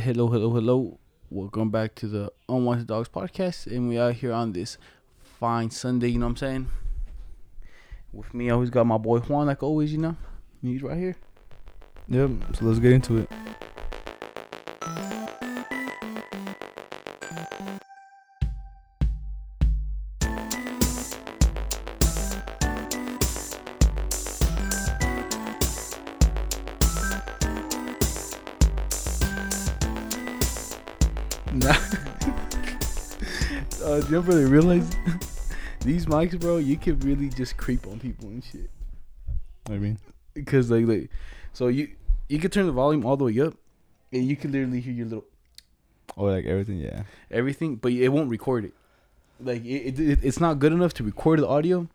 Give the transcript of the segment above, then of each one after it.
Hello, hello, hello. Welcome back to the Unwanted Dogs podcast. And we are here on this fine Sunday, you know what I'm saying? With me, I always got my boy Juan, like always, you know? He's right here. Yep. So let's get into it. Do you ever realize these mics, bro, you can really just creep on people and shit. I mean, Because, like, like, so you you can turn the volume all the way up and you can literally hear your little oh, like everything. Yeah. everything, but it won't record it. Like, it, it, it's not good enough to record the audio,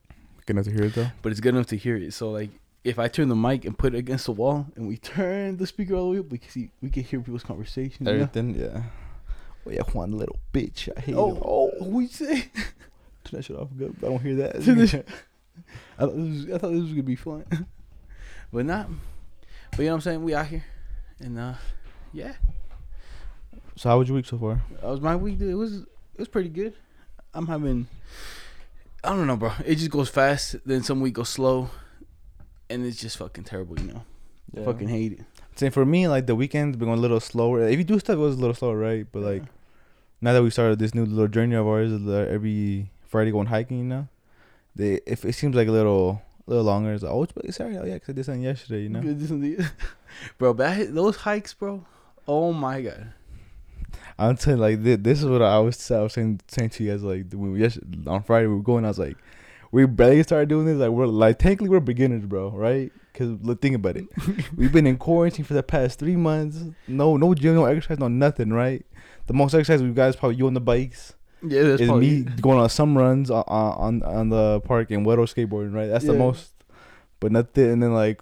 Good enough to hear it though. but it's good enough to hear it. So, like, if I turn the mic and put it against the wall and we turn the speaker all the way up, we can see, we can hear people's conversation. you know? Everything. Yeah. Oh yeah, Juan, little bitch. I hate Oh, him. oh, what you say? Turn that shit off. Good. I don't hear that. Turn the shit- I thought, this was, I thought this was gonna be fun, but not. But you know what I'm saying? We out here, and uh, yeah, so how was your week so far? that was my week. Dude. It was it was pretty good. I'm having, I don't know, bro. It just goes fast. Then some week goes slow, and it's just fucking terrible. You know, Yeah. fucking hate it. Same for me. Like the weekend's been going a little slower. If you do stuff, it was a little slower, right? But like now that we started this new little journey of ours, every Friday going hiking, you know, they if it seems like a little a little longer. It's like oh, it's sorry, oh yeah, 'cause I did something yesterday, you know. Good, this and the- bro, that, those hikes, bro. Oh my god. I'm telling like this, this is what I was I was saying saying to you guys like when we yes on Friday we were going I was like we barely started doing this like we're like technically we're beginners bro right because think about it we've been in quarantine for the past three months no no gym no exercise no nothing right the most exercise we got is probably you on the bikes Yeah, that's is me going on some runs on on on the park and Weddle skateboarding right that's the most but nothing and then like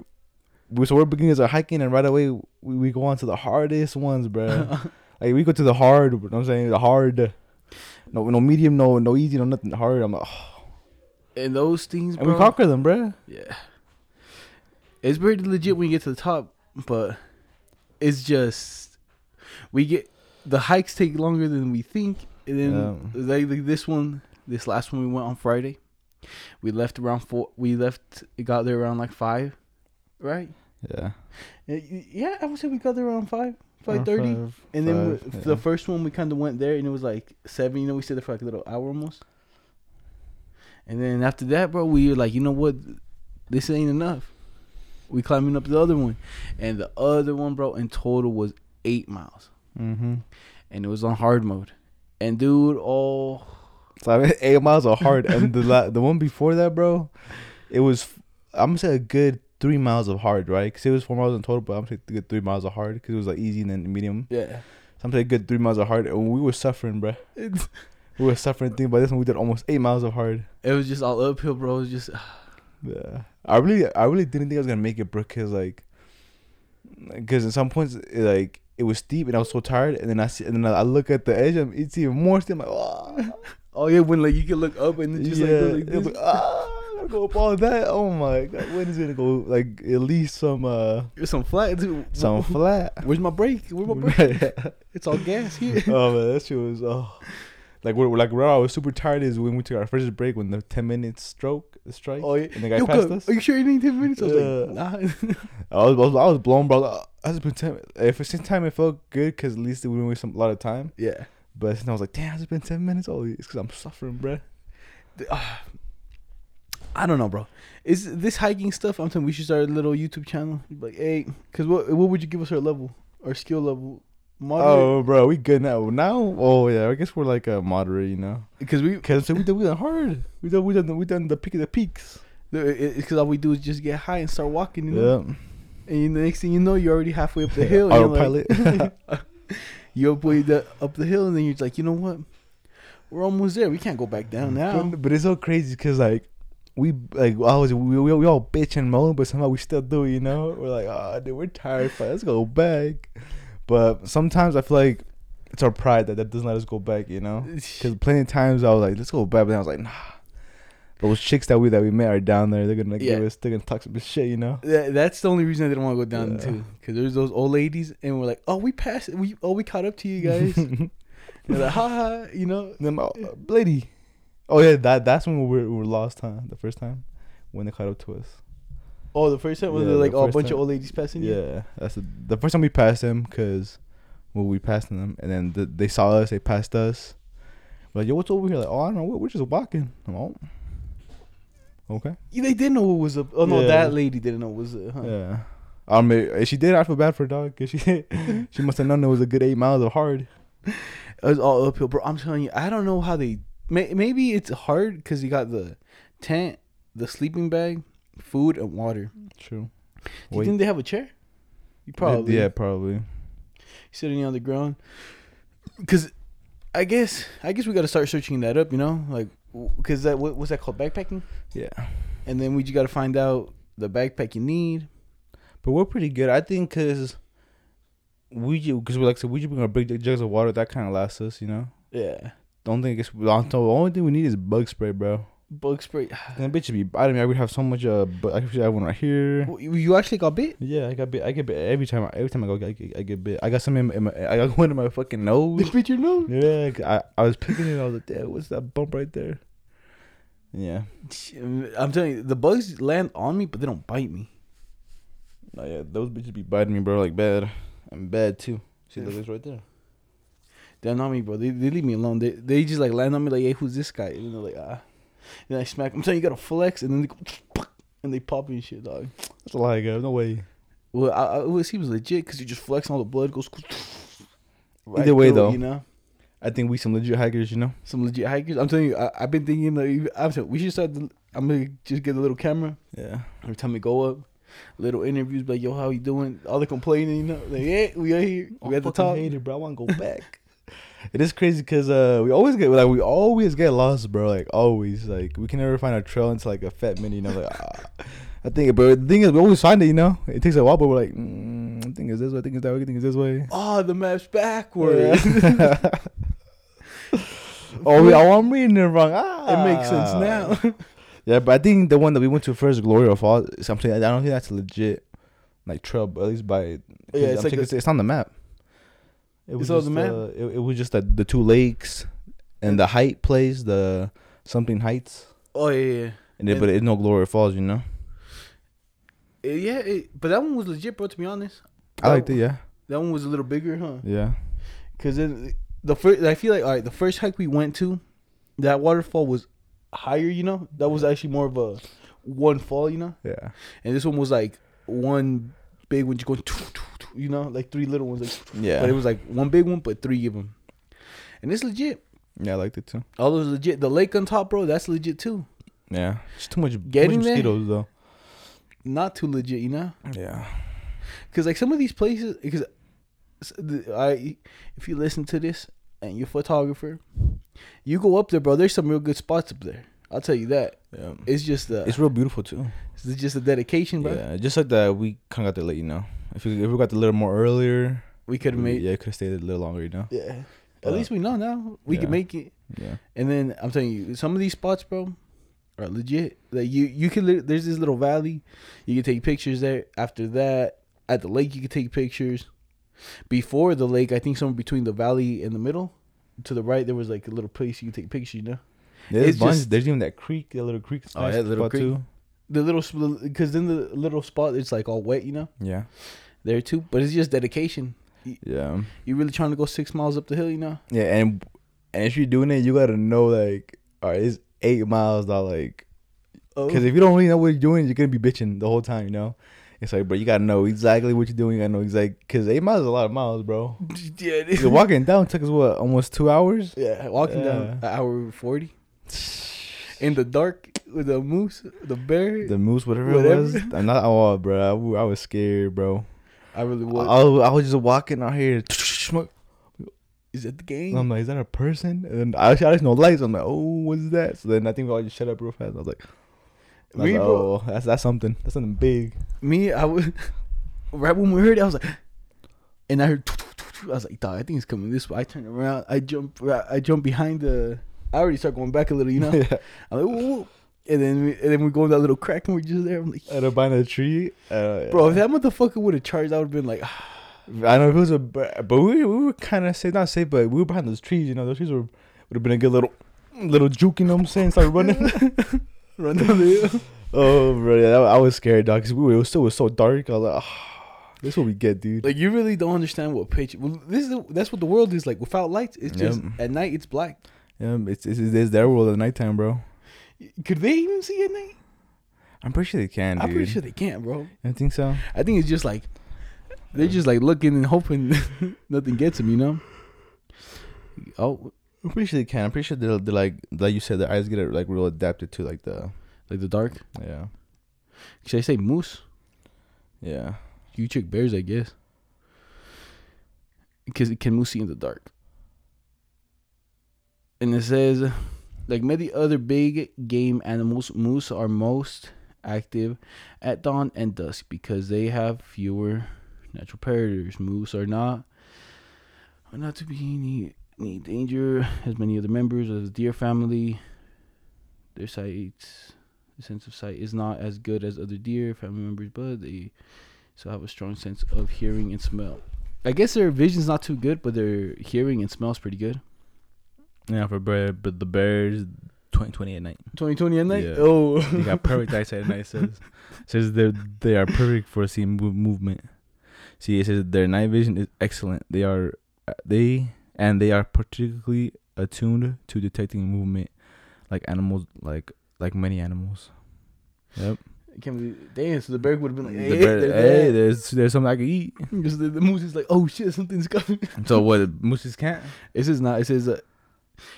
we so we're beginners are hiking and right away we, we go on to the hardest ones bro. Like we go to the hard, you know what I'm saying? The hard. No no medium, no no easy, no nothing hard. I'm like, oh. And those things, and we conquer them, bro. Yeah. It's pretty legit when you get to the top, but it's just we get the hikes take longer than we think. And then Um. like, like this one, this last one we went on Friday. We left around four. We left. It got there around like five, right? Yeah. Uh, Yeah, I would say we got there around five, five five, And then five, we- yeah. the first one we kind of went there, and it was like seven. You know, we stayed there for like a little hour almost. And then after that, bro, we were like, you know what, this ain't enough. We climbing up the other one, and the other one, bro, in total was eight miles, Mm-hmm. and it was on hard mode. And dude, oh, So I mean, eight miles are hard, and the la- the one before that, bro, it was I'm gonna say a good three miles of hard, right? Cause it was four miles in total, but I'm gonna say a good three miles of hard, cause it was like easy and then medium. yeah, So I'm gonna say a good three miles of hard, and we were suffering, bruh. We were suffering. Thinking but this one, we did almost eight miles of hard. it was just all uphill, bro. It was just Yeah, I really, I really didn't think I was gonna make it, bro. Cause like, cause at some points, it, like it was steep and I was so tired, and then I see, and then I look at the edge, and it's even more steep. I'm like, oh, oh yeah, when like you can look up and just yeah, like, go like like, ah, I go up all that. Oh my god, when is it gonna go? Like at least some, uh, some flat, dude. some flat. Where's my brake? Where's my brake? It's all gas here. oh man, that shit was oh. Like we're like where I was super tired is when we took our first break when the ten minute stroke strike Oh yeah. and the guy Yo, passed cuz, us. Are you sure you need ten minutes? I was Yeah. like, nah. I was, I was I was blown, bro. I was been ten. If it's time it felt good because at least it wouldn't waste some, a lot of time. yeah. But then I was like, damn, it's been ten minutes. Oh, it's because I'm suffering, bruh. Uh, I don't know, bro. Is this hiking stuff? I'm saying we should start a little YouTube channel. Like, hey, cause what what would you give us our level, our skill level? Moderate. Oh, bro, we good now. Now, oh yeah, I guess we're like a moderate, you know. because we Cause we done we done hard. We done we done we done the peak of the peaks. because all we do is just get high and start walking. You know? And the next thing you know, you're already halfway up the hill. and you're like- Autopilot. you're up way the, up the hill, and then you're like, you know what? We're almost there. We can't go back down now. But, but it's so crazy because like we like I was we, we, we all bitch and moan, but somehow we still do. You know, we're like, oh, dude, we're tired. But let's go back. But sometimes I feel like it's our pride that that doesn't let us go back. You know, because plenty of times I was like, let's go back, but then I was like, nah. those chicks that we that we met are down there. They're gonna Yeah. give us. They're gonna talk some shit, you know. That, that's the only reason I didn't want to go down Yeah. too, because there's those old ladies, and we're like, oh, we passed, we oh, we caught up to you guys. and like, ha ha, you know. Then oh, uh, lady. Oh yeah, that that's when we were, we were lost, huh? The first time when they caught up to us. Oh, the first time was Yeah, there like oh, a bunch time. of old ladies passing you. Yeah, that's the, the first time we passed them because well, we passed them, and then the, they saw us. They passed us. We're like, yo, what's over here? Like, oh, I don't know. We're, we're just walking. I'm, oh, okay. Yeah, They didn't know it was a. Oh no, Yeah. that lady didn't know it was a. Huh? Yeah. I mean, if she did. I feel bad for her dog because she she must have known it was a good eight miles of hard. It was all uphill, bro. I'm telling you, I don't know how they. May, maybe it's hard because you got the tent, the sleeping bag, food, and water. True. Do you Wait. think they have a chair? You probably Yeah, probably. sitting on the ground. Because I guess I guess we got to start searching that up. You know, like because that what, what's that called backpacking? Yeah. And then we just got to find out the backpack you need. But we're pretty good. I think because we just because we like I said we just bring our big jugs of water that kind of lasts us. You know. Yeah, Don't think it's the only thing we need is bug spray, bro. Bug spray. That bitch would be biting me. I would have so much uh, but I could have one right here. You actually got bit? Yeah, I got bit. I get bit every time. Every time I go, I get, I get bit. I got some in, my-. I got one in my fucking nose. They bit your nose? Yeah, I, I was picking it. I was like, "Damn, what's that bump right there?" Yeah. I'm telling you, the bugs land on me, but they don't bite me. No, yeah, those bitches be biting me, bro, like bad. I'm bad too. See, Yeah. look, right there. They're not me, bro. They, they leave me alone. They they just like land on me like, hey, who's this guy? And they're like, ah. And I smack. I'm telling you, you got to flex, and then they go, and they pop and shit, dog. That's a lie, guys. No way. Well, I, I, it seems legit because you just flex, and all the blood goes. right Either way, through though. you know, I think we some legit hikers, you know. some legit hikers. I'm telling you, I, I've been thinking like, I'm saying we should start. The, I'm gonna just get a little camera Yeah. every time we go up. Little interviews, like, yo, how you doing? All the complaining, you know, like, yeah, we are here. We at the top. Hate it, bro. I want to go back. It is crazy because uh, we always get like we always get lost, bro. Like always, like we can never find a trail into like a fat mini. You know, like ah. I think, but the thing is, we always find it. You know, it takes a while, but we're like, mm, I think it's this way. I think it's that way. I think it's this way. Oh, the map's backwards. Yeah. oh, we, oh, I'm reading it wrong. Ah. It makes sense now. Yeah, but I think the one that we went to first, Glory of All, something I don't think that's legit, like trail, but at least by Yeah, it's I'm like checking- it's, it's on the map. It on just, the map? Uh, it, it was just like the two lakes and the height place, the something heights, oh yeah, yeah. and it, And- but it's no Glory Falls, you know. Uh, yeah, it, but that one was legit, bro. To be honest, I liked it, yeah, That one was a little bigger, huh? yeah, Because then the first, I feel like, all right, the first hike we went to, that waterfall was higher. You know, that was actually more of a one fall. You know, yeah. and this one was like one big one, just going, you know, like three little ones. Like, Yeah, but it was like one big one, but three of them. And it's legit. yeah, I liked it too. All those legit. The lake on top, bro, that's legit too. Yeah, it's too much. Getting there? mosquitoes though. Not too legit, you know. Yeah, Because like some of these places, because I, if you listen to this and you're a photographer, you go up there, bro. There's some real good spots up there. I'll tell you that. yeah. It's just uh, It's real beautiful too. it's just a dedication, bro. Yeah, just like that, we kind of got there late, you know. If we if we got a little more earlier, We could have made, yeah. yeah, could have stayed a little longer, you know. Yeah. At Uh, least we know now we can make it. Yeah, And then I'm telling you, some of these spots, bro, are legit. Like you, you can. There's this little valley. You can take pictures there. After that, at the lake, you can take pictures. Before the lake, I think somewhere between the valley and the middle, to the right, there was like a little place you can take pictures. You know, there's bunch, just- There's even that creek, that little creek. Oh, yeah, little creek. too. the little because then the little spot it's like all wet. You know, Yeah, there too. But it's just dedication. yeah, You really trying to go six miles up the hill? You know. yeah. And and if you're doing it, you gotta know like, all right, it's eight miles. That like, Oh. because if you don't really know what you're doing, you're gonna be bitching the whole time. You know. It's like, bro, you gotta know exactly what you're doing. You gotta know exactly because eight miles is a lot of miles, bro. yeah, it is. Walking down took us what almost two hours. Yeah, walking down an hour forty in the dark with the moose, the bear. The moose, whatever, Whatever. it was. I'm not. Oh, bro, I, I was scared, bro. I really was. I was, just walking out here. Is that the game? I'm like, is that a person? And I, I just no lights. I'm like, oh, what's that? So then I think we all just shut up real fast. I was like, Me, like, bro. oh, that's that's something. That's something big. Me, I was right when we heard it. I was like, and I heard. I was like, dog, I think it's coming this way. I turn around. I jump. I jump behind the. I already start going back a little. You know. yeah. I'm like, whoa, whoa. And then we, and then we go in that little crack and we're just there. I'm like, At a behind a tree. Uh, bro, if that motherfucker would have charged, I would have been like, I know if it was a, but we we were kind of safe, not safe, but we were behind those trees. You know, those trees were would have been a good little little juke. You know what I'm saying? Start running. run down the hill. oh, bro, yeah, that, I was scared, dog. Cause we were, it was still was so dark. I was like, ah, this is what we get, dude. Like you really don't understand what pitch. Well, this is that's what the world is like. Without lights, it's just Yep. at night. It's black. yeah, it's, it's it's their world at nighttime, bro. Could they even see at night? I'm pretty sure they can, dude. I'm pretty sure they can't, bro. I think so. I think it's just like they're just like looking and hoping nothing gets them. You know? Oh, I'm pretty sure they can. I'm pretty sure they're, they're like like you said, their eyes get like real adapted to like the like the dark. yeah Should I say moose? yeah. You trick bears, I guess. Because it can moose see in the dark. And it says, like many other big game animals, moose are most active at dawn and dusk because they have fewer natural predators. Moose are not are not to be any, any danger as many other members of the deer family. Their sights, the sense of sight is not as good as other deer family members, but they still have a strong sense of hearing and smell. I guess their vision's not too good, but their hearing and smell's pretty good. Yeah, for bear, but the bears, 2020 at night. 2020 at night. Yeah. Oh, They got perfect eyesight at night. Says says they they are perfect for seeing mov- movement. See, it says their night vision is excellent. They are they and they are particularly attuned to detecting movement, like animals, like like many animals. Yep. I can't believe. Damn, so the bear would have been like, The hey, bear- they're hey, there's there's something I can eat. Because the, the moose is like, oh shit, something's coming. So what? Mooses can't. It says not. It says uh,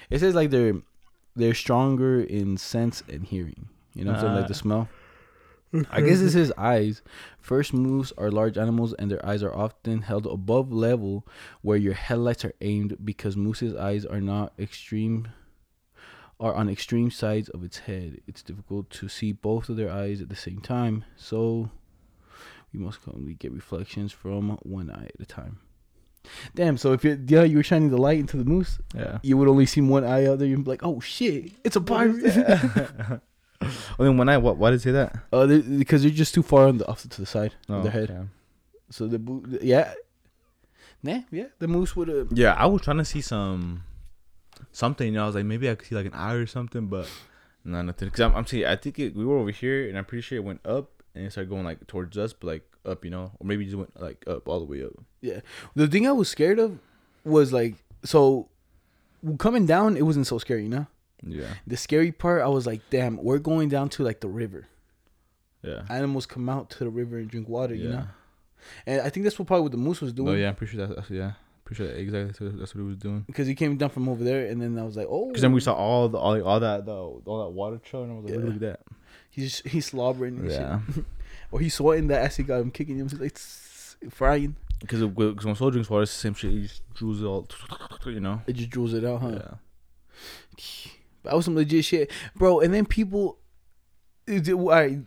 it says like they're they're stronger in sense and hearing. You know, what I'm saying like the Ah. smell. I guess it's his eyes. First moose are large animals and their eyes are often held above level where your headlights are aimed because moose's eyes are not extreme are on extreme sides of its head. It's difficult to see both of their eyes at the same time, so we must commonly get reflections from one eye at a time. Damn, so if you yeah, you were shining the light into the moose, Yeah. you would only see one eye out there, you'd be like, Oh shit, it's a pirate. Only one eye. What? Why did it say that? Uh, they- because they're just too far on the opposite to the side of their head. Oh. So the bo- yeah, nah, yeah, the moose would have. Yeah, I was trying to see some something. You know, I was like, maybe I could see like an eye or something, but no, nothing. Cause I'm, I'm seeing. I think it, we were over here, and I'm pretty sure it went up and it started going like towards us, but like up, you know, or maybe it just went like up all the way up. The thing I was scared of was like so coming down. It wasn't so scary, you know. Yeah, The scary part, I was like, damn, we're going down to like the river. yeah, Animals come out to the river and drink water, you know. And I think that's what probably what the moose was doing. No, yeah, I'm pretty sure that's, yeah, pretty sure that exactly that's what, he was doing. Because he came down from over there, and then I was like, oh, Because then we saw all the all, all that the, all that water trail, and I was like, Yeah. look at that. he's he's slobbering and Yeah, shit, or he's sweating. That acid got him kicking him. He's like frying. Because when soul drinks water, it's the same shit. You just drools it all, you know. It just drools it out, huh? Yeah. But that was some legit shit, bro. And then people, is it, right,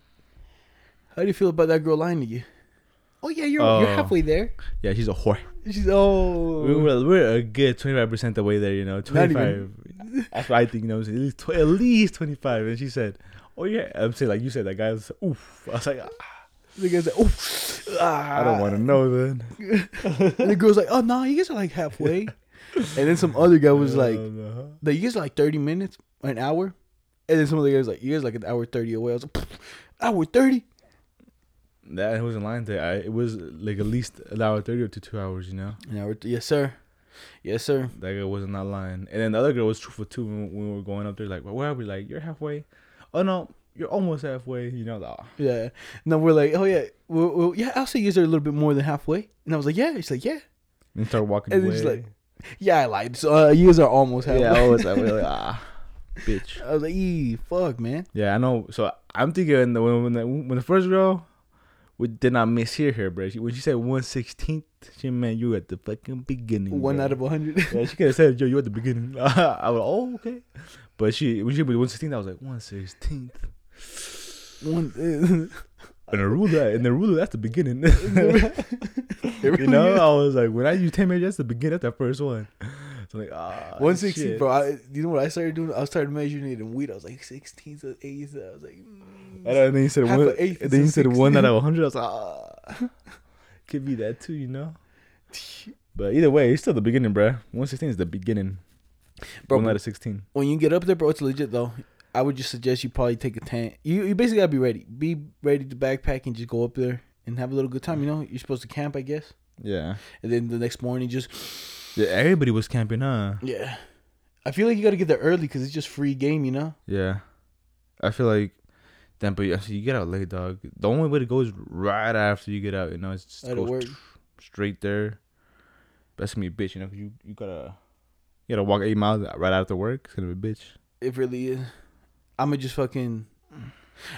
how do you feel about that girl lying to you? Oh yeah, you're you're Oh. halfway there. Yeah, she's a whore. She's oh, We we're, we're a good twenty five percent the way there, you know. Twenty five. That's what I think. You know, at least tw- at least twenty five. And she said, "Oh yeah." I'm saying like you said that guy was oof. I was like, "Ah, the guy's like, oh, ah. I don't want to know then. And the girl's like, oh no, you guys are like halfway. and then some other guy was like, Uh, the you guys are like thirty minutes, an hour. And then some other guys like, you guys like an hour thirty away. I was like, hour thirty. that wasn't lying there. I, it was like at least an hour thirty or to two hours. You know, An hour, yes sir, yes sir. that girl was not lying. And then the other girl was truthful too when, when we were going up there. Like, well, where are we? Like, you're halfway. Oh no, you're almost halfway. You know, that. Yeah. No, we're like, oh yeah, well, well, yeah. I'll say you are a little bit more than halfway. And I was like, yeah. She's like, yeah, and start walking And then away. she's like, yeah. I lied. So uh, you guys are almost halfway. yeah, I was like, ah, bitch. I was like, ee, fuck, man. Yeah, I know. So I'm thinking the, when when the, when the first girl, we did not mishear her, bro. She, when she said one sixteenth, she meant you at the fucking beginning. One bro. out of a hundred. Yeah, she could have said, "Yo, you at the beginning." I was, like, oh, okay. But she when she was one sixteenth, I was like one sixteenth. One. And the ruler, and the ruler, that's the beginning. It you know, is. I was like, when I use ten minutes, that's the beginning. That's the first one. So I'm like ah, One sixteen, shit. bro. I, you know what I started doing? I started measuring it in weed. I was like sixteen to eighth. I was like, mm, And then you said one. eighth And then you said one out of hundred. I was like, ah, could be that too, you know. But either way, it's still the beginning, bro. One sixteen is the beginning. Bro, one out of sixteen. when you get up there, bro, it's legit though. I would just suggest you probably take a tent. You you basically gotta be ready. Be ready to backpack and just go up there and have a little good time. You know, you're supposed to camp, I guess. Yeah. And then the next morning, just Yeah. Everybody was camping, huh? yeah. I feel like you gotta get there early because it's just free game. You know. Yeah. I feel like. Damn, but you, you get out late, dog. The only way to go is right after you get out. You know, it's just At go work. straight there. That's gonna be a bitch, you know, 'cause you you gotta you gotta walk eight miles right after work. It's gonna be a bitch. It really is. I'ma just fucking.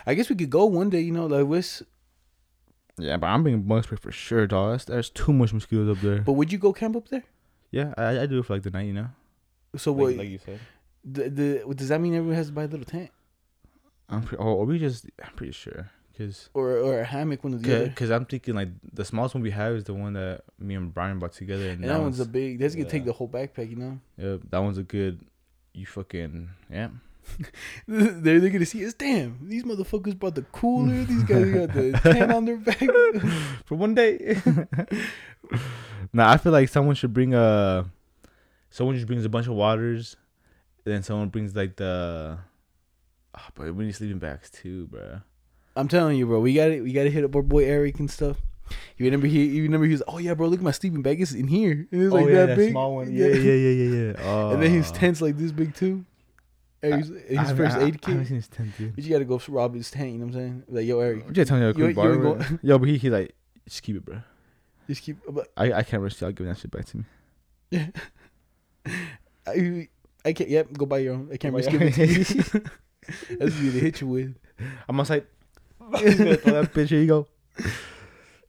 I guess we could go one day. You know, like with. Yeah, but I'm bringing bug spray for sure, dog. That's, there's too much mosquitoes up there. But would you go camp up there? yeah, I, I do it for like the night, you know. So Like, what? like you said. the, the does that mean everyone has to buy a little tent I'm pre- or, or we just I'm pretty sure because or or a hammock? One of the other. because I'm thinking like the smallest one we have is the one that me and Brian bought together, and, And that one's a big. That's gonna take the whole backpack. You know. yeah, that one's a good. You fucking yeah. They're, they're gonna see us. Damn, these motherfuckers brought the cooler. These guys got the tent on their back. for one day. nah, I feel like someone should bring a. Someone just brings a bunch of waters, and then someone brings like the. Oh, but we need sleeping bags too, bro. I'm telling you, bro. We got to We got to hit up our boy Eric and stuff. You remember he? You remember he was? Oh yeah, bro. Look at my sleeping bag. It's in here. And it's oh, like that, big. small one. Yeah, yeah, yeah, yeah, yeah. Oh. And then his tent's like this big too. Eric's, his I first I- aid I haven't kit. seen his tent, dude. But you gotta go rob his tent. You know what I'm saying? Like yo, Eric, I'm just telling you, a quick bar, go- Yo, but he he like just keep it, bro. just keep. But I I can't risk you. I'll give that shit back to me. Yeah. I, I can't. Yep, go buy your own. I can't risk giving it to you. That's what to hit you with. I'm on site. Throw that bitch. Here you go.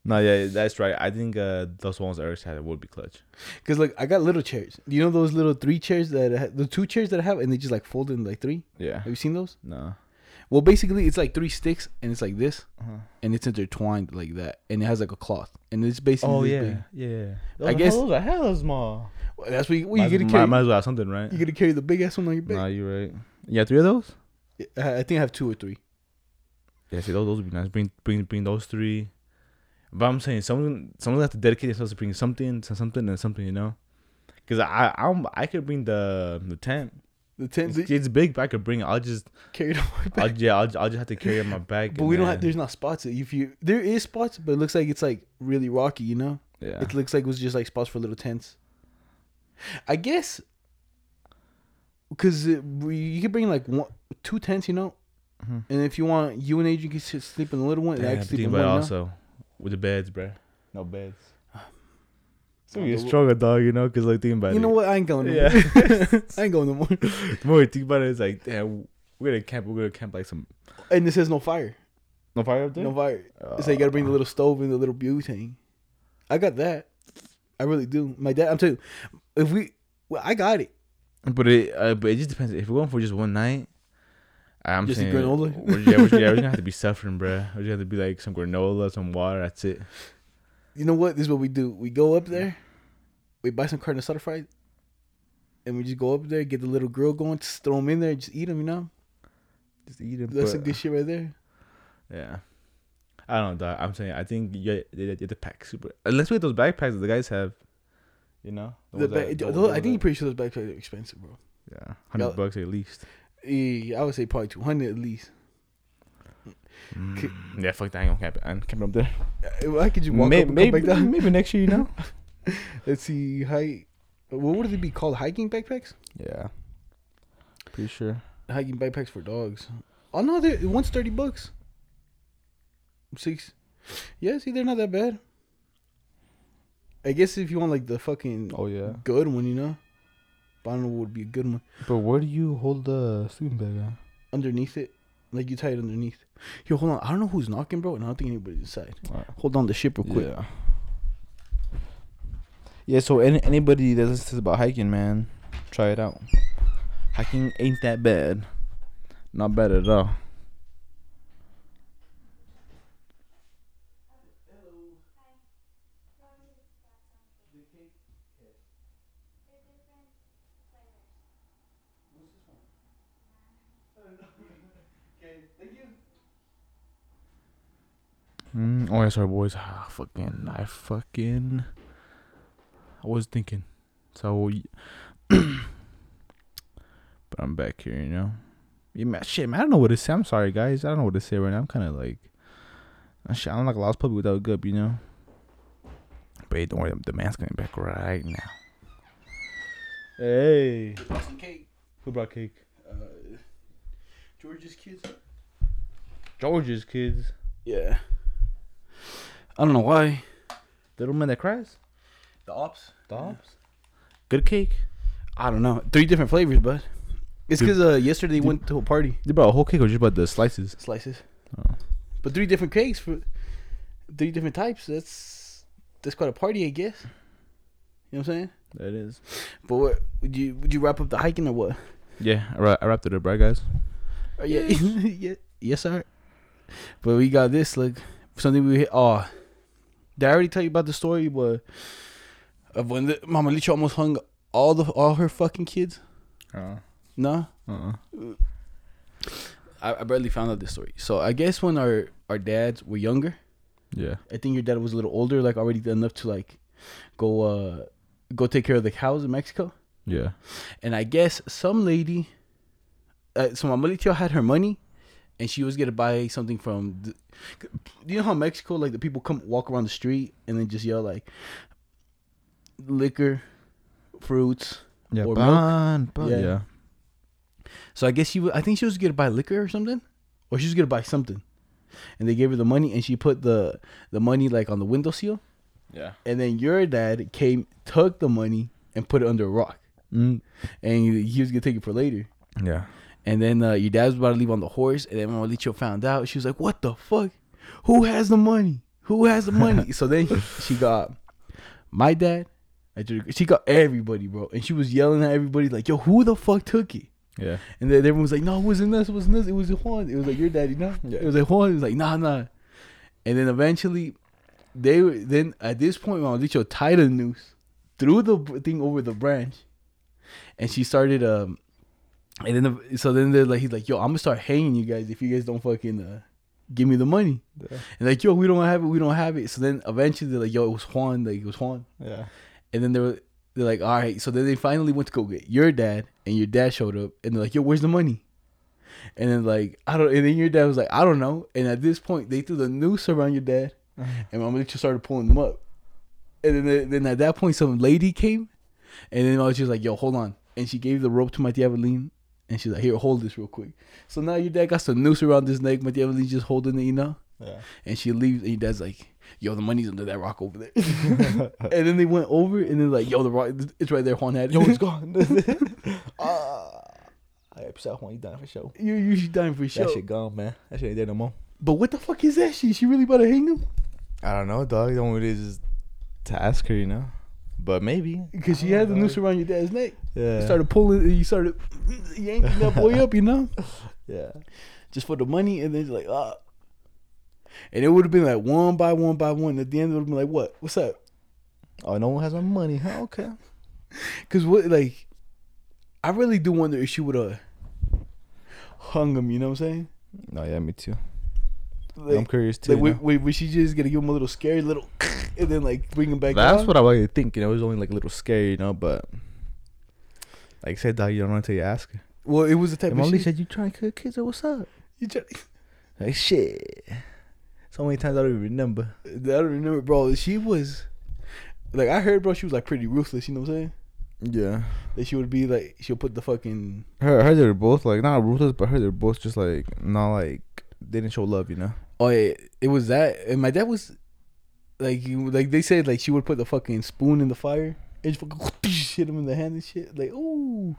No, yeah, that's right. I think uh, those ones Eric had would be clutch. Cause like I got little chairs. You know those little three chairs that I ha- the two chairs that I have, and they just like fold in like three. Yeah. Have you seen those? No. Well, basically it's like three sticks, and it's like this, Uh-huh. and it's intertwined like that, and it has like a cloth, and it's basically. Oh yeah, big. yeah. I Those, guess- those are hella small. Well, that's what you, well, you might, carry. might as well have something, right? You gotta carry the big ass one on your back. Nah, you're right. Yeah, three of those. I I think I have two or three. Yeah, see, those those would be nice. Bring bring bring those three. But I'm saying someone someone have to dedicate themselves to bring something to something and something, you know. Cause I I'm, I could bring the the tent. The tent It's, it's big, but I could bring it. I'll just carry it on my back. I'll yeah I'll, I'll just have to carry it on my back. But we don't have. There's not spots. If you there is spots, but it looks like it's like really rocky. You know, yeah. it looks like it was just like spots for little tents. I guess because you could bring like one, two tents, you know, Mhm. and if you want, you and Adrian can sleep in the little one, and I can sleep in one. it you know? also with the beds, bruh. No beds. So you the- stronger, dog. You know, cause like think about You it. know what? I ain't going. No Yeah. more. I ain't going no more. The more you think about it, it's like damn. We're gonna camp. We're gonna camp like some And this has no fire. no fire up there. No fire. So you gotta bring the little stove and the little butane. I got that. I really do. My dad. I'm telling you, if we, well, I got it. But it, uh, but it just depends. If we're going for just one night, I'm Just saying granola? We're, yeah, we're, yeah, we're gonna have to be suffering, bro. We're gonna have to be like some granola, some water. That's it. You know what? This is what we do. We go up there, we buy some carne asada fries, and we just go up there, get the little grill going, just throw them in there, just eat them. You know, Just eat it. that's some good shit right there. Yeah. I don't know, dog. I'm saying I think you have to pack super. Unless we get those backpacks that the guys have, you know. The ba- that- those I think you're pretty sure those backpacks are expensive, bro. Yeah, hundred bucks at least. Yeah, I would say probably two hundred at least. Mm, yeah, fuck that. I ain't gonna camp. I'm camping up there. Uh, I could you walk May- up maybe, come back down. maybe next year, you know. Let's see, hike. What would it be called? Hiking backpacks? yeah. Pretty sure. Hiking backpacks for dogs. Oh no, they one's thirty bucks. Six. Yeah, see, they're not that bad. I guess if you want like the fucking Oh yeah. good one, you know, but I don't know what would be a good one But where do you hold the sleeping bag at? underneath it. Like you tie it underneath. Yo, hold on. I don't know who's knocking, bro, and I don't think anybody's inside. Alright. Hold on the ship real quick. Yeah. Yeah, so any, anybody that listens about hiking, man, try it out. Hiking ain't that bad. Not bad at all. Oh, yeah, sorry, boys. Ah, fucking, I fucking. I was thinking. So, but I'm back here, you know. Yeah, man, shit, man. I don't know what to say. I'm sorry, guys. I don't know what to say right now. I'm kind of like, shit, I'm like a lost puppy without a gup, you know. But hey, don't worry, the man's coming back right now. Hey, Some cake. who brought cake? Uh, George's kids. George's kids. Yeah. I don't know why. Little man that cries. The ops. Dobbs. Good cake. I don't know. Three different flavors, but it's because uh, yesterday they Dude. went to a party. They brought a whole cake or just about the slices? Slices. Oh. But three different cakes for three different types. That's that's quite a party, I guess. You know what I'm saying? That is. But what would you would you wrap up the hiking or what? Yeah, I, wra- I wrapped it up, right, guys? Oh, yeah, yeah, yes, sir. But we got this like something we hit. Oh, did I already tell you about the story? But of when the, Mama Licha almost hung all the all her fucking kids. Uh. No, Uh. I, I barely found out this story. So I guess when our our dads were younger, Yeah. I think your dad was a little older, like already enough to like go uh go take care of the cows in Mexico. Yeah. And I guess some lady, uh, so Mama Licha had her money, and she was gonna buy something from. The, you know how Mexico, like the people come walk around the street and then just yell like, liquor, fruits. Yeah. Or Bon, bon, Yeah. yeah. So I guess she, wa- I think she was gonna buy liquor or something, or she was gonna buy something, and they gave her the money, and she put the the money like on the window seal, Yeah. and then your dad came, took the money, and put it under a rock, Mm. and he, he was gonna take it for later. Yeah. And then uh, your dad was about to leave on the horse, and then when Licho found out, she was like, "What the fuck? Who has the money? Who has the money?" so then she got my dad. She got everybody, bro, and she was yelling at everybody like, "Yo, who the fuck took it?" Yeah. And then everyone was like, "No, it wasn't us. It wasn't us. It was Juan. It was like your daddy, no? Yeah. It was like Juan. It was like, nah, nah." And then eventually, they were then at this point, Mama Licho tied a noose, threw the thing over the branch, and she started um, and then the, so then they're like, he's like, "Yo, I'm gonna start hanging you guys if you guys don't fucking uh, give me the money." Yeah. And like, "Yo, we don't have it. We don't have it." So then eventually they're like, "Yo, it was Juan. Like it was Juan." Yeah. And then they were they're like, all right. So then they finally went to go get your dad, and your dad showed up, and they're like, yo, where's the money? And then like I don't. And then your dad was like, I don't know. And at this point, they threw the noose around your dad, and Mama just started pulling them up. And then they- then at that point, some lady came, and then I was just like, yo, hold on. And she gave the rope to my tia and she's like, here, hold this real quick. So now your dad got some noose around his neck. My tia Evelyn just holding it, you know. Yeah. And she leaves, and your dad's like, yo, the money's under that rock over there. and then they went over, and then like, yo, the rock, it's right there. Juan had it. Yo, it's gone. Ah. I upset Juan. You done for sure. you you should dying for sure. That shit gone, man. That shit ain't there no more. But what the fuck is that shit? She really about to hang him? I don't know, dog. The only way is to ask her, you know. But maybe. Because I had the noose around your dad's neck. Yeah. You started pulling, you started yanking that boy up, you know, Yeah. just for the money, and then it's like ah. And it would have been like one by one by one. At the end, it would have been like, what? What's up? Oh, no one has my money. Huh? Okay. Because what, like, I really do wonder if she would have hung him. You know what I'm saying? No, yeah, me too. Like, I'm curious too. like you wait, know? wait, was she just gonna give him a little scary little, and then like bring him back? That's down? what I was thinking. It was only like a little scary, you know, but like I said, dog, you don't know until you ask her. Well, it was the type And of Molly shit. said, "You trying to cook kids or what's up?" You try- Like shit. So many times I don't even remember. I don't remember, bro. She was like I heard, bro. She was like pretty ruthless. You know what I'm saying? Yeah. That she would be like she'll put the fucking Her, her, they're both like not ruthless, but her, they're both just like not like they didn't show love, you know. oh yeah, it was that. And my dad was like you- like they said like she would put the fucking spoon in the fire and just fucking hit him in the hand and shit. Like ooh,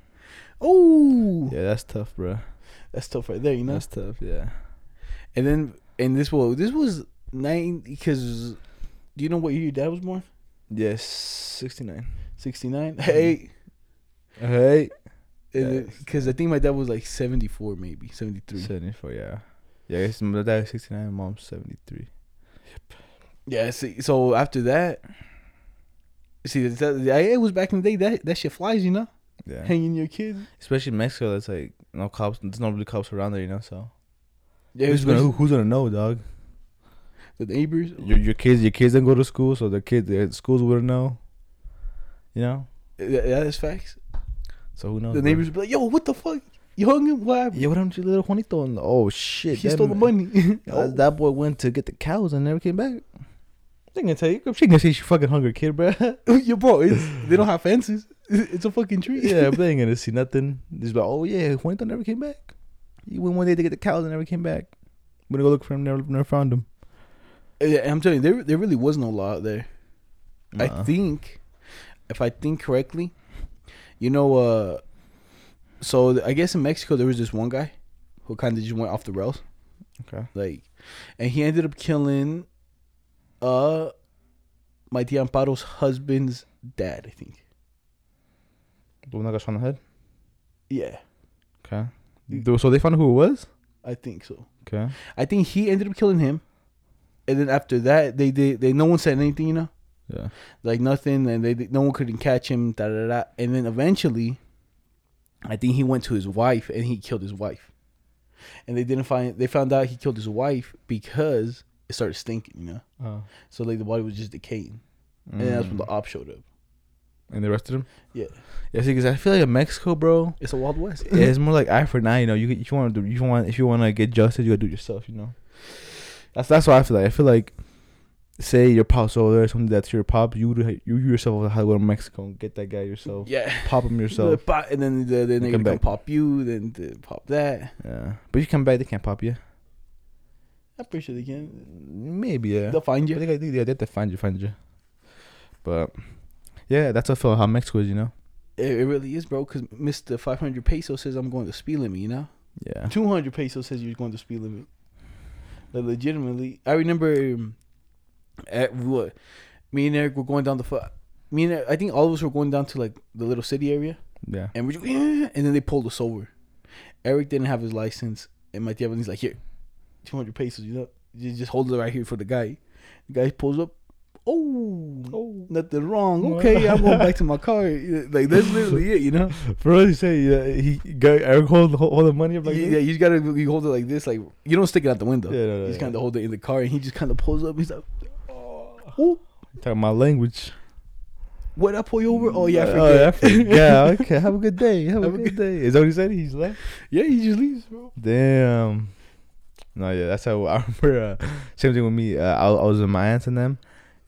ooh, Yeah, that's tough, bro. that's tough right there. You know. That's tough. Yeah. And then and this was this was nine because do you know what year your dad was born? Yes, sixty nine. Sixty nine. Mm-hmm. Hey. Hey. Because I think my dad was like 74, maybe 73. Seventy four. Yeah. Yeah, I guess my dad is sixty nine. Mom's seventy three. Yeah, see, so after that, see, that, it was back in the day that that shit flies, you know. Yeah. hanging your kids. Especially in Mexico, that's like no cops. There's not really cops around there, you know. So Yeah, who's gonna who, who's gonna know, dog? the neighbors. Your your kids your kids didn't go to school, so the kids the schools wouldn't know. You know. Yeah, that is facts. So who knows? The neighbors would be like, "Yo, what the fuck? You hung him? What happened? Yeah, what happened to little Juanito? And, oh shit, he stole the money." Uh, that boy went to get the cows and never came back. She gonna tell you. She gonna say she fucking hungry kid, bro. Yo, bro, they don't have fences. It's a fucking tree. yeah, but they ain't gonna see nothing. Just like, oh yeah, Juanito never came back. He went one day to get the cows and never came back. We're gonna go look for him. Never, never found him. Yeah, I'm telling you, there there really was no law out there. I Uh-uh. think, if I think correctly, you know, uh, so I guess in Mexico there was this one guy who kind of just went off the rails, Okay. like, and he ended up killing, uh, my tia Amparo's husband's dad. I think. The one that got shot in the head. Yeah, Okay. So they found who it was. I think so. Okay. I think he ended up killing him, and then after that, they did. They no one said anything, you know. Yeah. like nothing, and they no one couldn't catch him. Da da da. And then eventually, I think he went to his wife and he killed his wife. And they didn't find. They found out he killed his wife because it started stinking. You know, Oh. so like the body was just decaying, and that's when the op showed up. and they arrested him. Yeah, Yeah, see, because I feel like in Mexico, bro, it's a wild west. yeah, it's more like for an eye. You know, you if you want to do, you want if you want to get justice, you gotta do it yourself. You know, that's that's what I feel like. I feel like, say your pop's over there, something that's your pop, you would- you yourself have to go to Mexico and get that guy yourself, yeah. pop him yourself. The and then the, then they come back. pop you, then they pop that. Yeah, but you come back, they can't pop you. I'm pretty sure they can. Maybe yeah. They'll find you. I think yeah, they have to find you, find you. But yeah, that's what I feel how Mexico is. You know. It, it really is, bro. Because Five Hundred Peso says I'm going to speed limit. You know. Yeah. Two hundred pesos says you're going to speed limit. Like legitimately, I remember um, at what me and Eric were going down the fu- Me and Eric, I think all of us were going down to like the little city area, Yeah. and we're just, "Yeah," and then they pulled us over. Eric didn't have his license, and my Tia's like, "Here, two hundred pesos. You know, you just hold it right here for the guy." The guy pulls up. Oh, Oh. nothing wrong. Okay, I'm going back to my car. Like that's literally it, you know. For us, he say yeah, he got Eric hold hold the money up like yeah, this? you just gotta you hold it like this, like you don't stick it out the window. Yeah, no, no, you just yeah. kind of hold it in the car, and he just kind of pulls up. He's like, "Oh, Talking my language. what I pull you over? Oh yeah, I Oh, forget. yeah, I forgot. okay, have a good day. Have, Have a a good day. Is that what he said? He's left. yeah, he just leaves, bro. Damn. No, yeah, that's how I remember. Uh, same thing with me. Uh, I, I was with my aunts and them,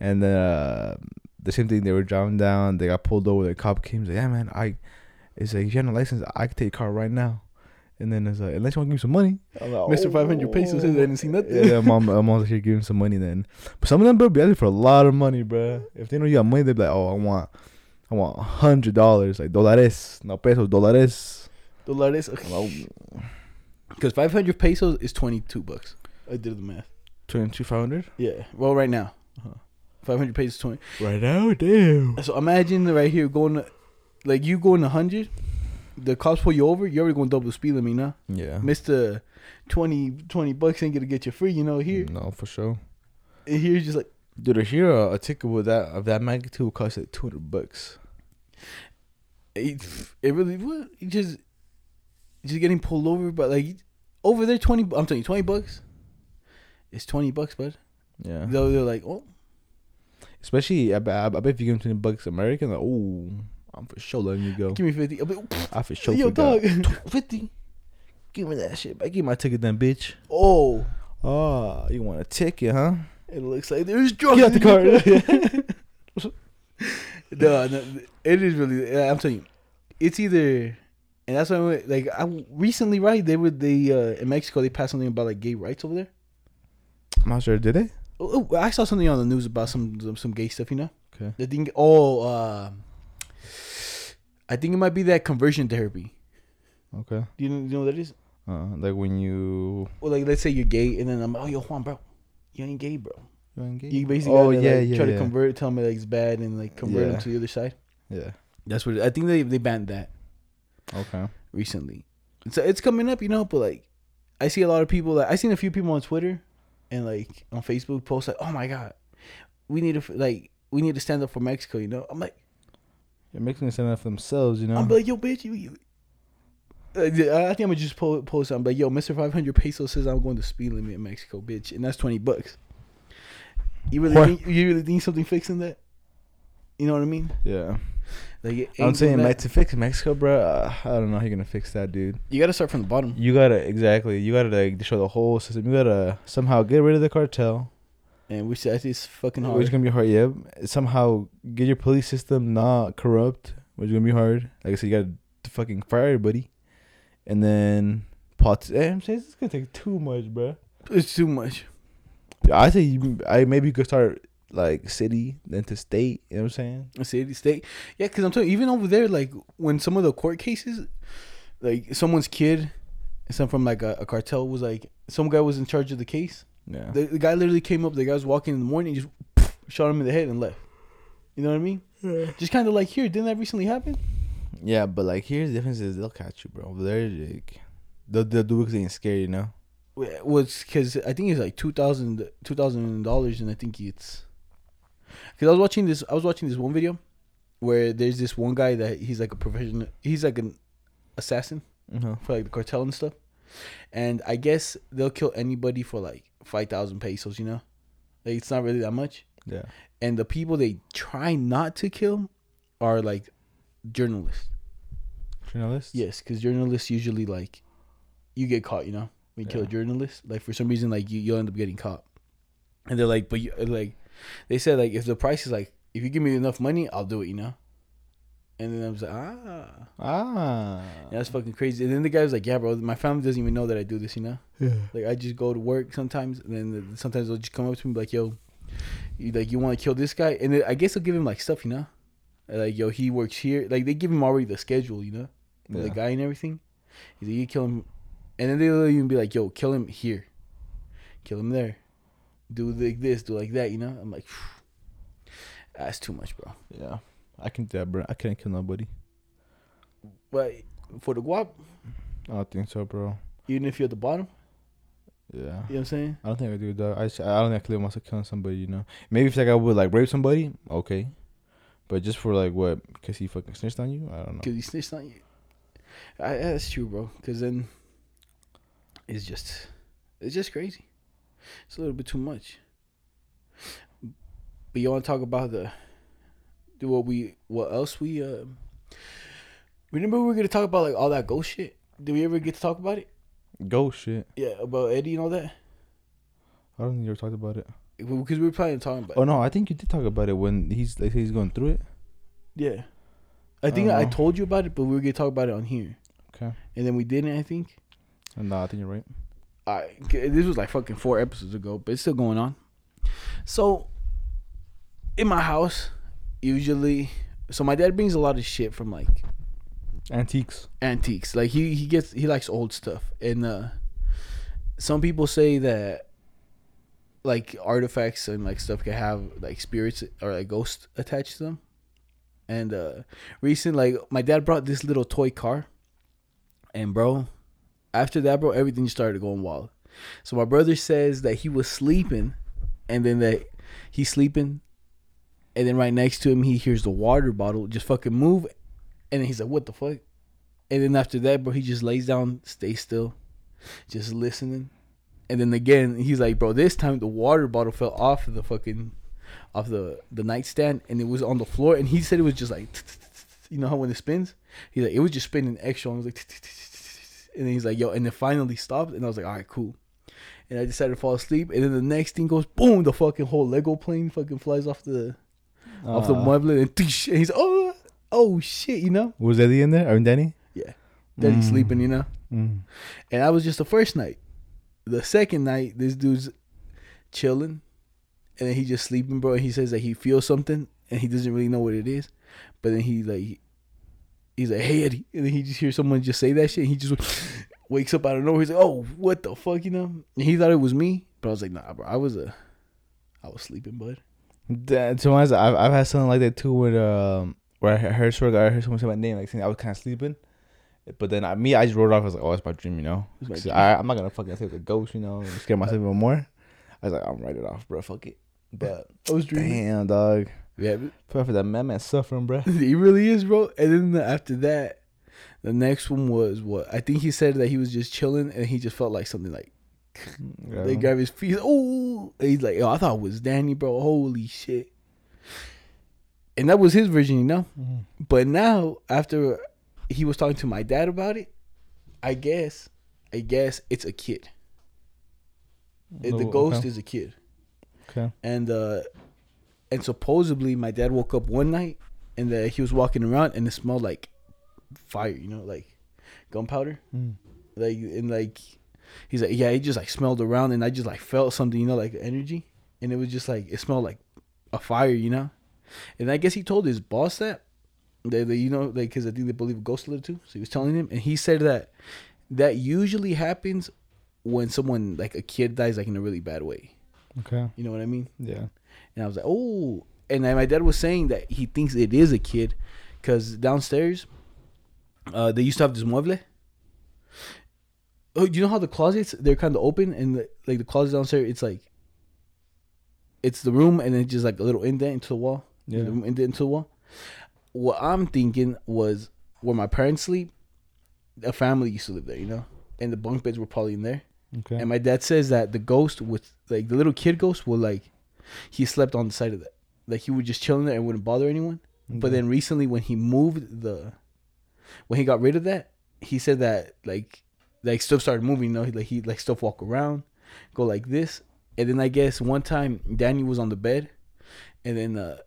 and uh, the same thing. They were driving down. They got pulled over. The cop came. He's like, "Yeah, man, I." It's like if you have no license, I can take your car right now. And then it's like, unless you want to give me some money, like, Mr. 500 pesos I didn't see nothing. Yeah, mom, my mom's here giving some money. Then, but some of them bro be asking for a lot of money, bro. If they know you got money, they be like, "Oh, I want, I want hundred dollars, like dólares, no pesos, dólares." Dólares. Because five hundred pesos is twenty two bucks. I did the math. Twenty two five hundred. Yeah. Well, right now, Uh-huh. five hundred pesos twenty. Right now, damn. So imagine right here going, to, like you going a hundred. The cops pull you over. You're already going double speed limit, now. Yeah. Mister 20, 20 bucks ain't gonna get you free. You know here. No, for sure. And here's just like. Dude, here a, a ticket with that of that magnitude would cost like two hundred bucks. it, it really what you just just getting pulled over but like over there 20 i'm telling you 20 bucks it's 20 bucks bud Yeah. they're, they're like oh Especially, I, bet- I, bet if you give him twenty bucks American, like, oh, I'm for sure letting you go. give me 50 I'll be, I for sure yo forgot. dog Fifty. Give me that shit. I give my ticket, then, bitch. oh Oh, you want a ticket, huh? it looks like there's drugs Get out the car no, no it is really i'm telling you it's either and that's why I went, like i recently right they would they uh in mexico they passed something about like gay rights over there I'm not sure. Did they? oh, oh, i saw something on the news about some some, some gay stuff you know Okay. The thing, oh, uh, I think it might be that conversion therapy. Okay. Do you know, you know what that is? Uh, like when you. Well, like let's say you're gay, and then I'm, like, oh, yo, Juan, bro, you ain't gay, bro. You ain't gay. You basically Oh gotta, yeah, like, yeah. try yeah. to convert, tell me like it's bad, and like convert Yeah. them to the other side. Yeah. That's what I think they they banned that Okay. recently. So it's coming up, you know. But like, I see a lot of people. Like, I seen a few people on Twitter and like on Facebook post like, oh my god, we need to like we need to stand up for Mexico. You know, I'm like, It makes me stand up for themselves, you know. I'm like, yo, bitch, you. you uh, I think I'm gonna just po- post. I'm like, yo, Mister 500 pesos says I'm going to speed limit in Mexico, bitch, and that's 20 bucks. You really, What? think, you really think something fixing that? You know what I mean? yeah. Like, I'm saying, like, to fix Mexico, bro. Uh, I don't know how you're gonna fix that, dude. you gotta start from the bottom. You gotta exactly. You gotta like destroy the whole system. You gotta somehow get rid of the cartel. And we said it's fucking Which hard. is gonna be hard. Yeah. Somehow get your police system not corrupt. Which is gonna be hard. Like I said, you gotta fucking fire everybody, and then pot. eh, I'm saying it's gonna take too much, bro. It's too much. I think you, I maybe you could start like city then to state. You know what I'm saying? A city state. Yeah, because I'm telling you, even over there, like when some of the court cases, like someone's kid, some from like a, a cartel was like, some guy was in charge of the case. Yeah. The, the guy literally came up. The guy was walking in the morning, just shot him in the head and left. You know what I mean? Just kind of like here. Didn't that recently happen? Yeah, but like here's the difference is they'll catch you, bro. Over there, like they'll, they'll do it because they ain't scared, you know. It was because I think it's like two thousand two thousand dollars, and I think it's because I was watching this. I was watching this one video where there's this one guy that he's like a professional. He's like an assassin Uh-huh. for like the cartel and stuff. And I guess they'll kill anybody for like five thousand pesos. You know, like it's not really that much. Yeah. And the people they try not to kill are like journalists. Journalists. Yes, because journalists usually like you get caught. You know, when you kill a journalist, like for some reason, like you you'll end up getting caught. And they're like, but you like, they said like if the price is like if you give me enough money, I'll do it. You know. And then I was like, ah, Ah. yeah, that's fucking crazy. And then the guy was like, yeah, bro, my family doesn't even know that I do this. You know. Yeah. Like I just go to work sometimes, and then sometimes they'll just come up to me like, "Yo, you like you want to kill this guy?" And then I guess they'll give him like stuff, you know, like yo, he works here. Like they give him already the schedule, you know, for the guy and everything. He's like, you kill him, and then they'll even be like, "Yo, kill him here, kill him there, do like this, do like that," you know. I'm like, that's too much, bro. Yeah. I can do that, bro. I can't kill nobody. But for the guap, I don't think so, bro. even if you're at the bottom, Yeah. you know what I'm saying? I don't think I do that. I, just- I don't think I kill myself killing somebody, you know. Maybe if like I would like rape somebody, okay. But just for like what? Cause he fucking snitched on you? I don't know. Because he snitched on you. I, that's true, bro. Because then it's just, it's just crazy. It's a little bit too much. But you want to talk about the, what we, what else we, uh, remember we were gonna talk about like all that ghost shit. Did we ever get to talk about it? Ghost shit. Yeah, about Eddie and all that. I don't think you ever talked about it. Because we were planning on talking about. Oh no, I think you did talk about it when he's like he's going through it. Yeah, I think I I, told you about it, but we were gonna talk about it on here, Okay. and then we didn't. I think. No, I think you're right. I this was like fucking four episodes ago, but it's still going on. So, in my house, usually, so my dad brings a lot of shit from like Antiques. antiques. Like he he gets he likes old stuff, and uh, some people say that like artifacts and like stuff can have like spirits or like ghosts attached to them. And uh recent like my dad brought this little toy car, and bro, after that, bro, everything started going wild. So my brother says that he was sleeping, and then that he's sleeping, and then right next to him he hears the water bottle just fucking move, and then he's like, "What the fuck?" And then after that, bro, he just lays down, stays still, just listening. And then again, he's like, "Bro, this time the water bottle fell off the fucking, off the the nightstand, and it was on the floor." And he said it was just like, you know how when it spins, he's like, it was just spinning extra. And it was like, and then he's like, "Yo," and it finally stopped, and I was like, "All right, cool." And I decided to fall asleep, and then the next thing goes, boom! The fucking whole Lego plane fucking flies off the off the Uh, and, toosh, and he's oh oh shit, you know. Was Eddie in there? Or Danny? Daddy's Mm. sleeping, you know. Mm. And that was just the first night. The second night, this dude's chilling, and then he just sleeping, bro. And he says that he feels something, and he doesn't really know what it is. But then he like, he's like, "Hey Eddie," and then he just hears someone just say that shit. And he just wakes up out of nowhere. He's like, "Oh, what the fuck," you know? And he thought it was me, but I was like, "Nah, bro. I was a, I was sleeping, bud." That, to be honest, I've I've had something like that too. Where um where I heard swear I heard someone say my name like saying I was kind of sleeping, but then I, me I just wrote it off. I was like, oh, it's my dream, you know. Dream. I I'm not gonna fucking say it's a ghost, you know, and scare myself even more. I was like, I'm write it off, bro. Fuck it. But I was dreaming. damn, dog. Yeah, for that man, man suffering, bro. he really is, bro. And then the, after that, the next one was what? I think he said that he was just chilling and he just felt like something like they grab his feet. Oh, he's like, yo, I thought it was Danny, bro. Holy shit. And that was his version, you know. Mhm. But now, after he was talking to my dad about it, I guess, I guess it's a kid. The Oh, ghost okay. is a kid, Okay. and uh, and supposedly my dad woke up one night and that he was walking around and it smelled like fire, you know, like gunpowder, Mm. like and like he's like, yeah, he just like smelled around and I just like felt something, you know, like energy, and it was just like it smelled like a fire, you know, and I guess he told his boss that. They, they you know, like, because I think they believe ghosts a little too. So he was telling him, and he said that that usually happens when someone like a kid dies like in a really bad way. Okay. You know what I mean? Yeah. And I was like, oh. And then my dad was saying that he thinks it is a kid, because downstairs, uh, they used to have this mueble. Oh, you know how the closets they're kind of open, and the, like the closet downstairs, it's like, it's the room, and then just like a little indent into the wall. Yeah. The room indent into the wall. What I'm thinking was where my parents sleep, a family used to live there, you know, and the bunk beds were probably in there. Okay. And my dad says that the ghost with like the little kid ghost will like he slept on the side of that. Like he would just chill in there and wouldn't bother anyone. But then recently when he moved the when he got rid of that, he said that like like stuff started moving, you know, like he like stuff walk around, go like this. And then I guess one time Danny was on the bed and then uh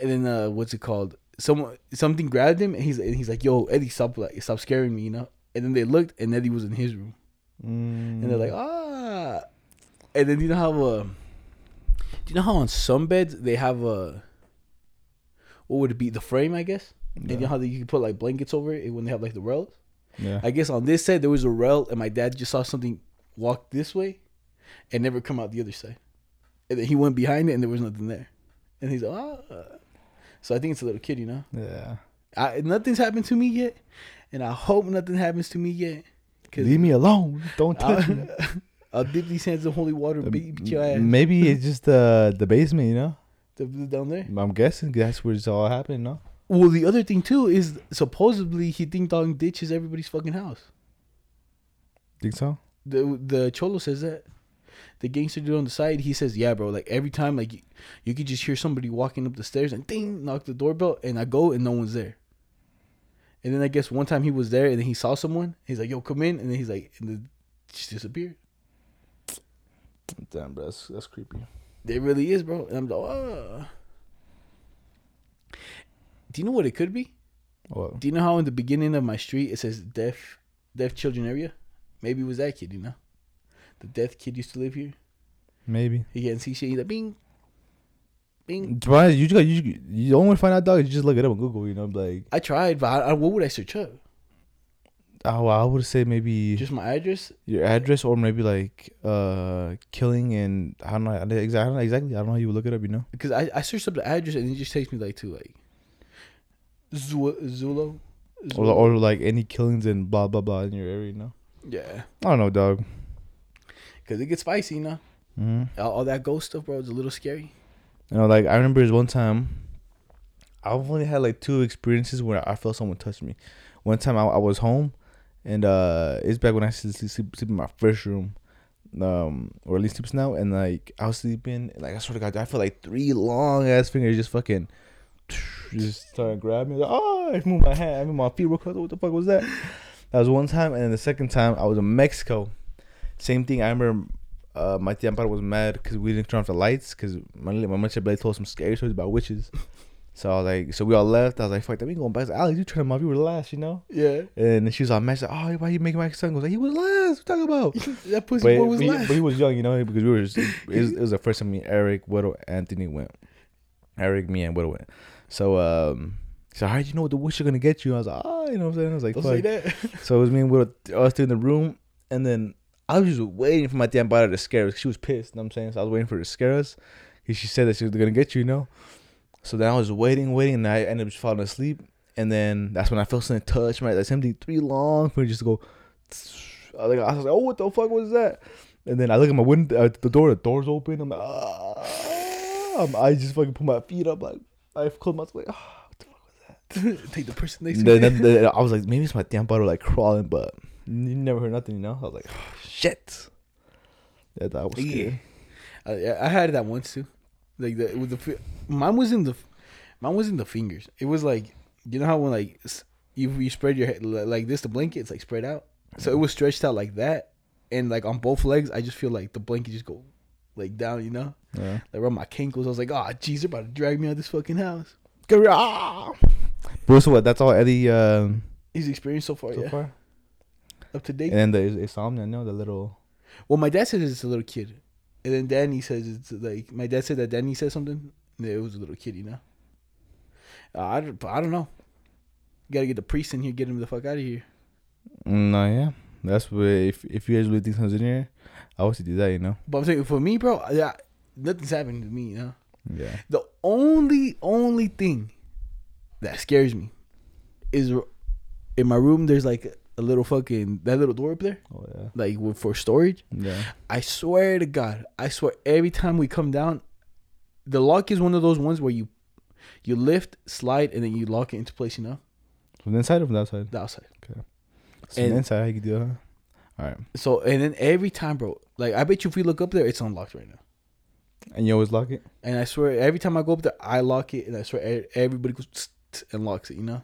and then uh what's it called? Someone something grabbed him and he's and he's like, Yo, Eddie, stop like stop scaring me, you know? And then they looked and Eddie was in his room. Mm. and they're like, ah. And then you know how, uh, do you know how on some beds they have a, what would it be, the frame, I guess? And you know how they, you can put like blankets over it when they have like the rails? Yeah. I guess on this side there was a rail, and my dad just saw something walk this way, and never come out the other side. And then he went behind it, and there was nothing there. And he's like, ah. So I think it's a little kid, you know. yeah. I, nothing's happened to me yet, and I hope nothing happens to me yet. Cause Leave me alone. Don't touch me. I'll, I'll dip these hands in holy water, beat, your ass. Maybe it's just uh, the basement, you know. The- the- down there. I'm guessing that's where it's all happening, no? Well, the other thing too is supposedly he ding dong ditches everybody's fucking house. Think so? The the cholo says that. The gangster dude on the side, he says, "Yeah, bro. Like every time, like you, you could just hear somebody walking up the stairs and ding, knock the doorbell, and I go and no one's there. And then I guess one time he was there and then he saw someone. He's like, "Yo, come in," and then he's like, and then just disappeared. Damn, bro, that's, that's creepy. It really is, bro. And I'm like, oh. Do you know what it could be? Well, Do you know how in the beginning of my street it says deaf deaf children area? Maybe it was that kid, you know? The deaf kid used to live here. maybe. He can't see shit. He's like bing bing. Why you just got you you don't want to find out, dog. You just look it up on Google. You know, like I tried, but I, I, what would I search up? oh, I would say maybe Just my address? your address or maybe like uh killing and I don't know exactly I don't know exactly I don't know how you would look it up. You know, Because I, I searched up the address and it just takes me like to like Zu- Zillow. or, or like any killings and blah blah blah in your area. You know, yeah, I don't know, dog. because it gets spicy, you know. Mm-hmm. All, all that ghost stuff, bro, is a little scary. You know, like I remember this one time. I've only had like two experiences where I felt someone touch me. One time I, I was home, and uh, it's back when I used to sleep, sleep, sleep in my first room, um, or at least sleeps now. And like I was sleeping, and, like I swear to God, I felt like three long ass fingers just fucking, just started grabbing me. Like, oh, I moved my hand, I moved my feet real quick. What the fuck was that? That was one time, and then the second time I was in Mexico. Same thing. I remember uh, my tia Amparo was mad because we didn't turn off the lights because my my mother Blade told some scary stories about witches. so I was like, so we all left. I was like, fuck that, we going back. Like, Alex, you turn them off. You were last, you know. Yeah, And she was all mad. She's like, oh, why you making my son? I was like, he was last. What you talking about? that pussy but, boy was but, he, last. but he was young, you know, because we were. Just, it, was, it was the first time me, Eric, Widow, Anthony went. Eric, me, and Widow went. So um. So how do you know what the witch are gonna get you? I was like, oh, you know what I'm saying? I was like, Don't fuck. say that. So it was me and Widow, us two in the room, and then I was just waiting for my damn body to scare us. She was pissed, you know what I'm saying? So I was waiting for her to scare us. 'cause She said that she was gonna get you, you know? So then I was waiting, waiting, and I ended up just falling asleep. And then that's when I felt something touch my like something three long for just to go. I was like, I was like, oh, what the fuck was that? And then I look at my window, uh, the door, the door's open. I'm like, ah. I just fucking put my feet up, like I closed my like, oh, what the fuck was that? Take the person next to then I was like, maybe it's my damn bottle like crawling, but you never heard nothing, you know. I was like, oh, shit. Yeah, that was Yeah. scary. I, I had that once too. Like the with the mine was in the mine was in the fingers. It was like you know how when like you you spread your head like this, the blanket it's like spread out. So it was stretched out like that, and like on both legs, I just feel like the blanket just go like down. You know, Yeah. like around my ankles. I was like, oh, jeez, they're about to drag me out of this fucking house. Go- ah! But so what? That's all Eddie um, His experience so far, so yeah, far. up to date. And then the insomnia, no, the little. Well, my dad says it's a little kid, and then Danny says it's like my dad said that Danny said something. It was a little kid, you know. Uh, I don't, I don't know. You gotta get the priest in here, get him the fuck out of here. No, yeah, that's where if if you guys really think something's in here, I would do that, you know. But I'm saying for me, bro, yeah, nothing's happening to me, you know. Yeah. The only only thing that scares me is in my room. There's like a little fucking that little door up there, Oh yeah. like with, for storage. Yeah. I swear to God, I swear every time we come down, the lock is one of those ones where you you lift, slide, and then you lock it into place. You know, From the inside or from the outside? the outside. From the And- inside. How you do it? Huh? All right. So and then every time, bro, like I bet you if we look up there, it's unlocked right now. And you always lock it. And I swear, every time I go up there, I lock it, and I swear everybody goes tsk, tsk, and locks it. You know,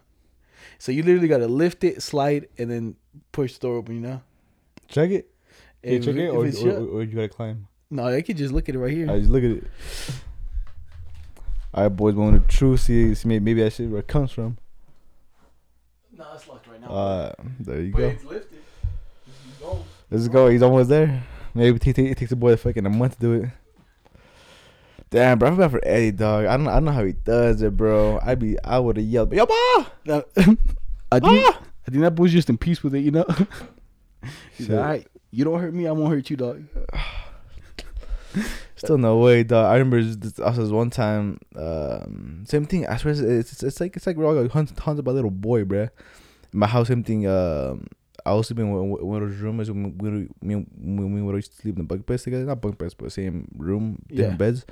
so you literally gotta lift it, slide, and then push the door open. You know, Check it. Can you If check it- it, or, it's or, or, or you gotta climb. no, I could just look at it right here. I just look at it. All right, boys. Want to true see, see maybe, maybe that shit where it comes from. no, it's locked right now. Uh, there you but go. it's lifted. Let's go. He's almost there. Maybe it, takes a boy a fucking a month to do it. Damn, bro. I feel bad for Eddie, dog. I don't, I don't know how he does it, bro. I be, I would have yelled, "Yo, ma!" Now, I think Ah! I think that boy's just in peace with it, you know. He's like, all right, you don't hurt me, I won't hurt you, dog. Still no way, dog. I remember this, us this one time. Um, same thing. I swear, it's, it's, it's like it's like we're all like hunted, hunted by a little boy, bruh. In my house, same thing. Um, I was sleeping in one of those rooms when we we me and- when we would sleep in the bunk beds together. Not bunk beds, but same room, different Yeah. beds.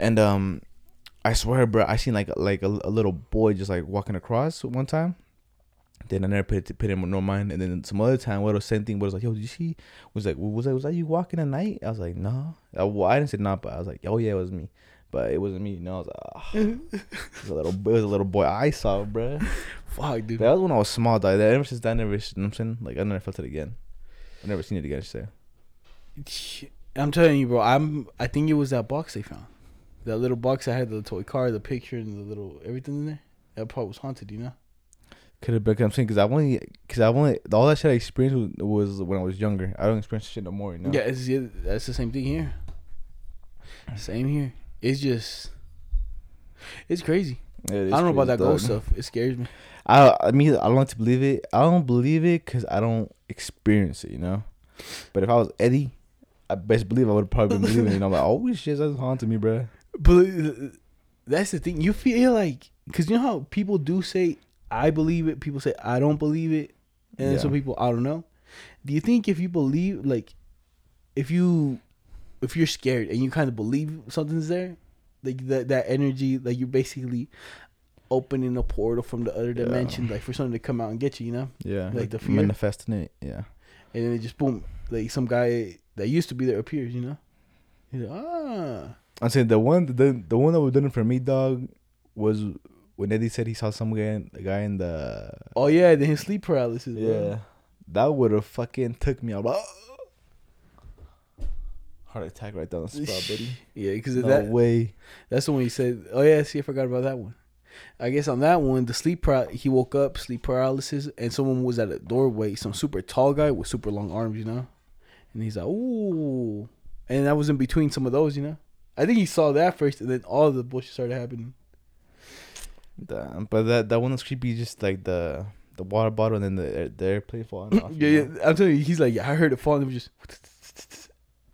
And um, I swear, bro, I seen like like a, a little boy just like walking across one time. Then I never paid it, paid him no mind. And then some other time, what was same thing? Was like, yo, did you see? Was like, was that was that you walking at night? I was like, no. I, well, I didn't say nah, but I was like, oh yeah, it was me. But it wasn't me. No, I was like, ah. it was a little, it was a little boy I saw, bro. Fuck, dude. That was when I was small, dog. Ever since that, I never, you know I'm saying? Like I never felt it again. I never seen it again. I say. I'm telling you, bro. I'm. I think it was that box they found. That little box that had the toy car, the picture, and the little everything in there. That part was haunted, you know. Could have been. I'm saying because I've only, because I've only all that shit I experienced was, was when I was younger. I don't experience shit no more. You know. Yeah, it's, yeah, that's the same thing here. Same here. It's just, it's crazy. Yeah, it I don't know about that ghost stuff. It scares me. I I mean I don't like to believe it. I don't believe it because I don't experience it. You know. But if I was Eddie, I best believe I would probably been believing it. You know, I'm like, oh shit, that's haunting me, bro. But uh, that's the thing. You feel like because you know how people do say I believe it. People say I don't believe it, and then Yeah. some people I don't know. Do you think if you believe like if you if you're scared and you kind of believe something's there, like that that energy, like you're basically opening a portal from the other Yeah. dimension, like for something to come out and get you, you know? Yeah, Like the fear? manifesting it. Yeah. And then it just boom, like some guy that used to be there appears, you know? He's like, ah. I'm saying the one the the one that was done it for me, dog, was when Eddie said he saw some guy, in- a guy in the Oh yeah, then his sleep paralysis. bro. yeah, that would have fucking took me out. Heart attack right down the spot, buddy. Yeah, because No that way. that's the one he said. Oh yeah, see, I forgot about that one. I guess on that one, the sleep par- he woke up sleep paralysis, and someone was at a doorway. Some super tall guy with super long arms, you know, and he's like, ooh, and that was in between some of those, you know. I think he saw that first, and then all the bullshit started happening. Damn, but that that one was creepy. Just like the the water bottle and then the the airplane falling off. yeah, yeah, know? I'm telling you, he's like, yeah, I heard it fall, and it was just,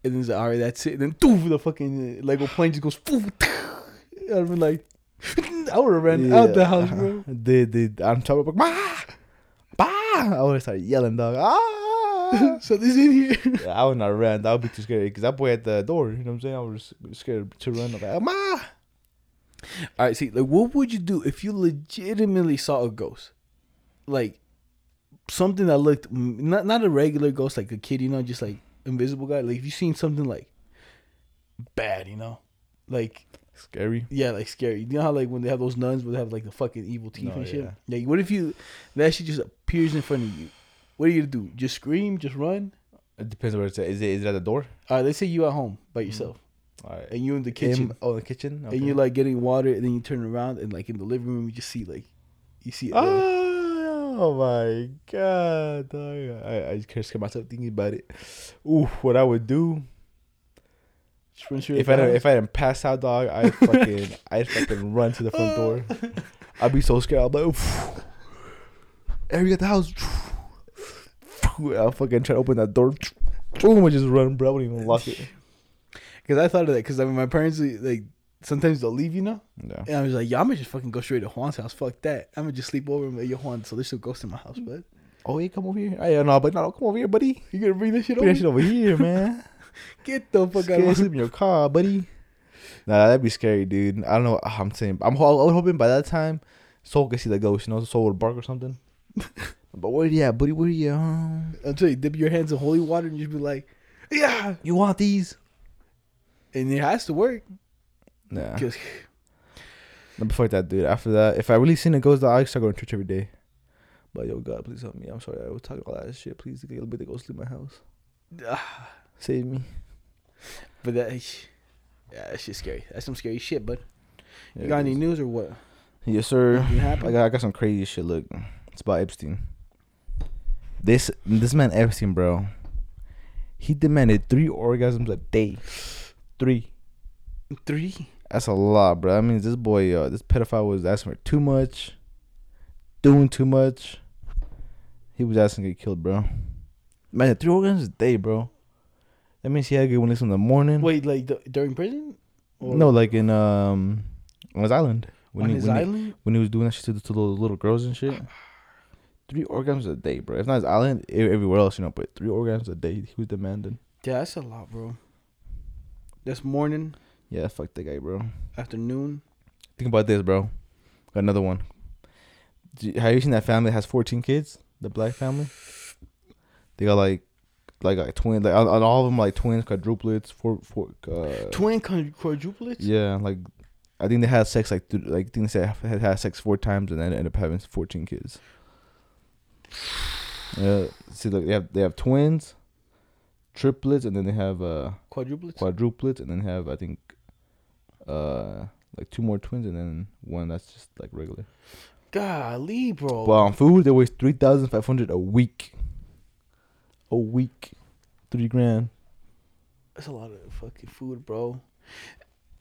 and then he's like, all right, that's it. And then doof, the fucking Lego plane just goes, poof, I'd been like, I would have ran out the house, bro. Did did I'm talking about bah, bah. I would have started yelling, dog. Ah. so this in here. Yeah, I would not run. That would be too scary because that boy at the door. You know what I'm saying? I was scared to run. I'm like, Ma. All right, see, like, what would you do if you legitimately saw a ghost, like something that looked not not a regular ghost, like a kid, you know, just like invisible guy. Like, if you seen something like bad, you know, like Scary. yeah, like scary. You know how like when they have those nuns, where they have like the fucking evil teeth No, and shit. yeah. Like, what if you that shit just appears in front of you? What are you gonna do? Just scream? Just run? It depends on where it's at. Is it, is it at the door? All right, let's say you at home by mm-hmm. yourself All right. and you in the kitchen. In- oh, the kitchen? Okay. and you're like getting water, and then you turn around and like in the living room, you just see like you see it. there. Oh, my god, dog. I, I just can't scare myself thinking about it. Ooh, what I would do if I didn't, if I didn't pass out, dog, I fucking I fucking run to the front door. I'd be so scared. I'm like, Oof. Every at the house. I'll fucking try to open that door. Boom! I just run, bro. I wouldn't even lock it. Cause I thought of that. Cause I mean, my parents like sometimes they'll leave, you know, Yeah. and I was like, yeah, I'm gonna just fucking go straight to Juan's house. Fuck that. I'm gonna just sleep over and be like, yo, Juan. So there's still ghosts in my house, but Oh, yeah, come over here. I don't know, but no, come over here, buddy. you gonna bring this shit Bring over? that shit over here, man. Get the fuck out of here. sleep in your car, buddy. Nah, that'd be scary, dude. I don't know. Ah, I'm saying, I'm, ho- I was hoping by that time, Soul could see the ghost. You know, Soul would bark or something. but where you at, buddy? Where are you at? I'm telling you, dip your hands in holy water and you just be like, yeah, You want these? and it has to work. Nah. Cause No, before that, dude. After that, if I really seen a ghost, I start going to church every day. But yo, God, please help me. I'm sorry. I was talking all that shit. Please get a little bit of ghost in my house. ah, Save me. but that, yeah, that's just scary. That's some scary shit. But Yeah, you got any it news or what? Yes, sir. I got I got some crazy shit. Look, it's about Epstein. This this man Epstein, bro. He demanded three orgasms a day. Three. Three. That's a lot, bro. I mean, this boy, uh, this pedophile was asking for too much, doing too much. He was asking to get killed, bro. Man, three organs a day, bro. That means he had to get one this in the morning. Wait, like during prison? Or no, like in um on his island. When on he, his when he- island? when he was doing that shit to, the- to those little girls and shit. Three orgasms a day, bro. If not his island, everywhere else, you know. But three orgasms a day, he was demanding. Yeah, that's a lot, bro. That's morning, Yeah, fuck that guy, bro. afternoon. Think about this, bro. Got another one. You- Have you seen that family that has fourteen kids? The black family. They got like, like like twins. Like all of them, like twins, quadruplets, four, four. Uh, Twin quadruplets? yeah, like I think they had sex like th- like I think they had had sex four times and then ended up having fourteen kids. Yeah, see, look, they have they have twins, triplets, and then they have uh Quadruplets? quadruplets, and then have I think uh like two more twins, and then one that's just like regular. Golly, bro. But on food, they waste three thousand five hundred a week. A week, three grand. That's a lot of fucking food, bro.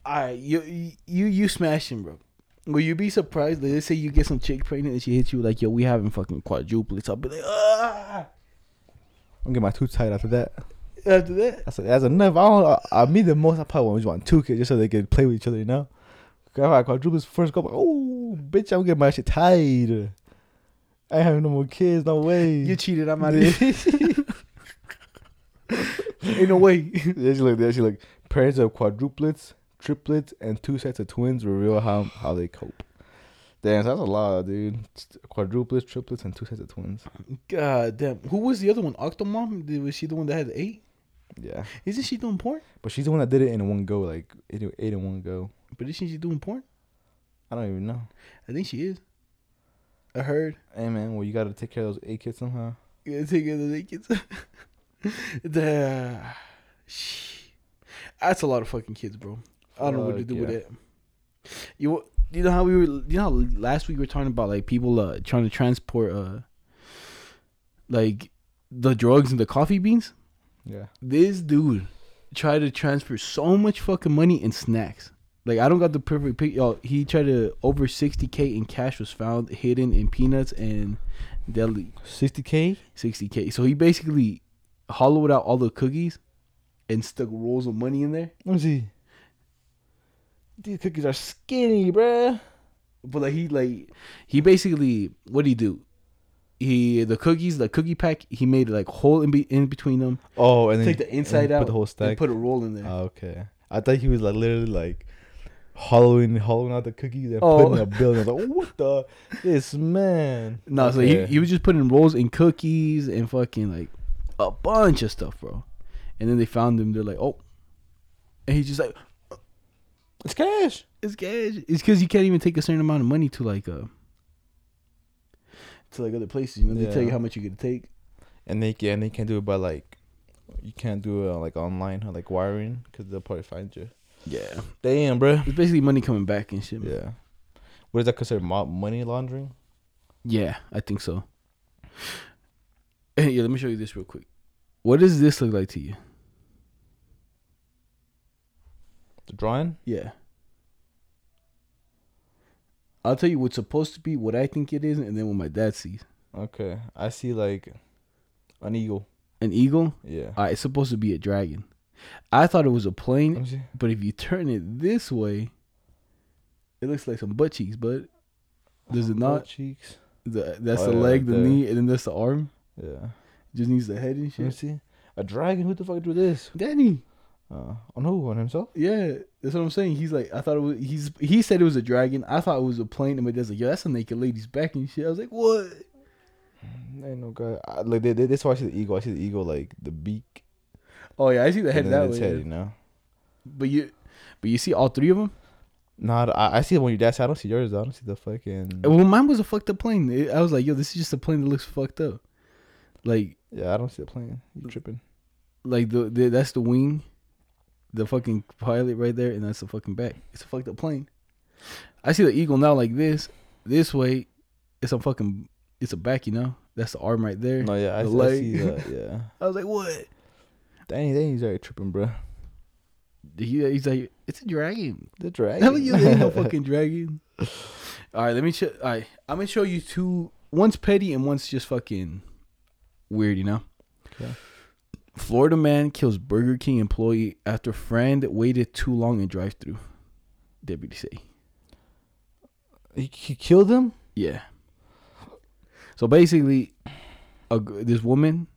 Alright, you you you smashing, bro. Will you be surprised? Like, let's say you get some chick pregnant and she hits you like, "Yo, we having fucking quadruplets." I'll be like, "Ah!" I'm get my too tight after that. Uh, After that, That's that's enough. I don't. I, I me the most. I probably want want two kids just so they could play with each other. You know. If I had quadruplets first go, oh bitch, I'm getting my shit tied. I ain't having no more kids. No way. you cheated. I'm out of here. Ain't no way. Then she look. Then she look. Parents of quadruplets, triplets, and two sets of twins reveal how how they cope. Damn, that's a lot, dude. Quadruplets, triplets, and two sets of twins. God damn. Who was the other one? Octomom? Did- Was she the one that had eight? Yeah, Isn't she doing porn? but she's the one that did it in one go, like eight, eight in one go. But isn't she doing porn? I don't even know. I think she is. I heard. Hey man, well you gotta take care of those eight kids somehow. You gotta take care of the kids. the. That's a lot of fucking kids, bro. I don't know what to do with it. You you know how we were you know how last week we were talking about like people uh trying to transport uh like the drugs and the coffee beans? Yeah. This dude tried to transfer so much fucking money in snacks. Like I don't got the perfect pic. Yo, he tried to over sixty k in cash was found hidden in peanuts and deli. Sixty k. Sixty k. So he basically hollowed out all the cookies and stuck rolls of money in there. Let me see. These cookies are skinny, bruh. But like he like he basically what did he do? He the cookies, the cookie pack, he made like hole in, be, in between them. Oh, and then Take the inside out. Put the whole and stack. put a roll in there. Oh, okay. I thought he was like literally like hollowing hollowing out the cookies and Oh. putting a bill. I was like, what the this man? no, so he, he was just putting rolls in cookies and fucking like a bunch of stuff, bro. And then they found him. They're like, oh, and he's just like, it's cash. it's cash. It's because you can't even take a certain amount of money to like uh to like other places. You know, they tell you how much you get to take. And they can and they can't do it by like you can't do it uh, like online or like wiring because they'll probably find you. Yeah, Damn, bro. it's basically money coming back and shit. man. Yeah. What is that considered? Mo- money laundering? Yeah, I think so. Hey, yeah, let me show you this real quick. What does this look like to you? The drawing? Yeah. I'll tell you what's supposed to be, what I think it is, and then what my dad sees. Okay. I see like an eagle. An eagle? Yeah. Uh, it's supposed to be a dragon. I thought it was a plane, but if you turn it this way, it looks like some butt cheeks, but does it Butt not? cheeks. The, that's Oh, the yeah, leg, the knee, and then that's the arm. Yeah. Just needs the head and Let me shit. see. A dragon? Who the fuck do this? Danny. Uh, on who? On himself? Yeah, that's what I'm saying. He's like, I thought it was. He's he said it was a dragon. I thought it was a plane, and my dad's like, yo, that's a naked lady's back and shit. I was like, what? Ain't no guy. I, like they, they, that's why I see the eagle. I see the eagle like the beak. Oh yeah, I see the head that way. head, you know. But you, but you see all three of them. Nah, I, I see it when your dad said. I don't see yours. I don't see the fucking. Well, mine was a fucked up plane. It- I was like, yo, this is just a plane that looks fucked up. Like, Yeah, I don't see the plane. You tripping? like the, the that's the wing, the fucking pilot right there, and that's the fucking back. It's a fucked up plane. I see the eagle now like this, this way. It's a fucking, it's a back, you know. That's the arm right there. No, yeah, I, I see that. Yeah. I was like, what? Dang, dang, he's already tripping, bro. He, he's like, it's a dragon. The dragon. Hell ain't no fucking dragon. All right, let me show. All right, I'm gonna show you two. One's petty and one's just fucking weird. You know. Okay. Florida man kills Burger King employee after friend waited too long in drive-through. Deputy say. He, he killed him. Yeah. So basically, a, this woman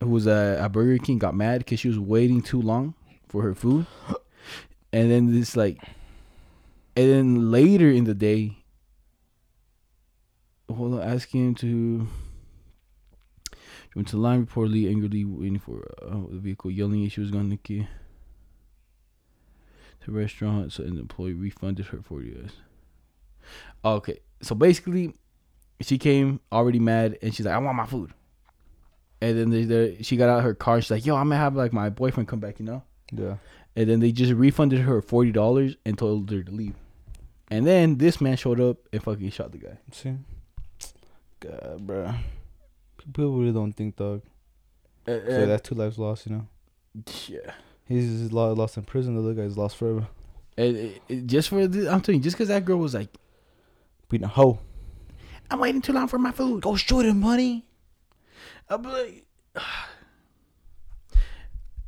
who was at Burger King got mad because she was waiting too long for her food, and then this like, and then later in the day, hold on, asking him to. She went to the line reportedly angrily waiting for uh, the vehicle, yelling she was going to kill. The restaurant, so an employee refunded her forty dollars. Okay, so basically, she came already mad, and she's like, "I want my food." And then they, they, she got out her car. She's like, "Yo, I'm gonna have like my boyfriend come back," you know. Yeah. And then they just refunded her forty dollars and told her to leave. And then this man showed up and fucking shot the guy. See. God, bro. People really don't think, dog. Uh, So uh, that's two lives lost, you know. yeah. He's, lost in prison. The other guy's lost forever. And it, it- just for the, I'm telling you, just because that girl was like, Being a hoe. "I'm waiting too long for my food," Go shoot him, money. I'm like,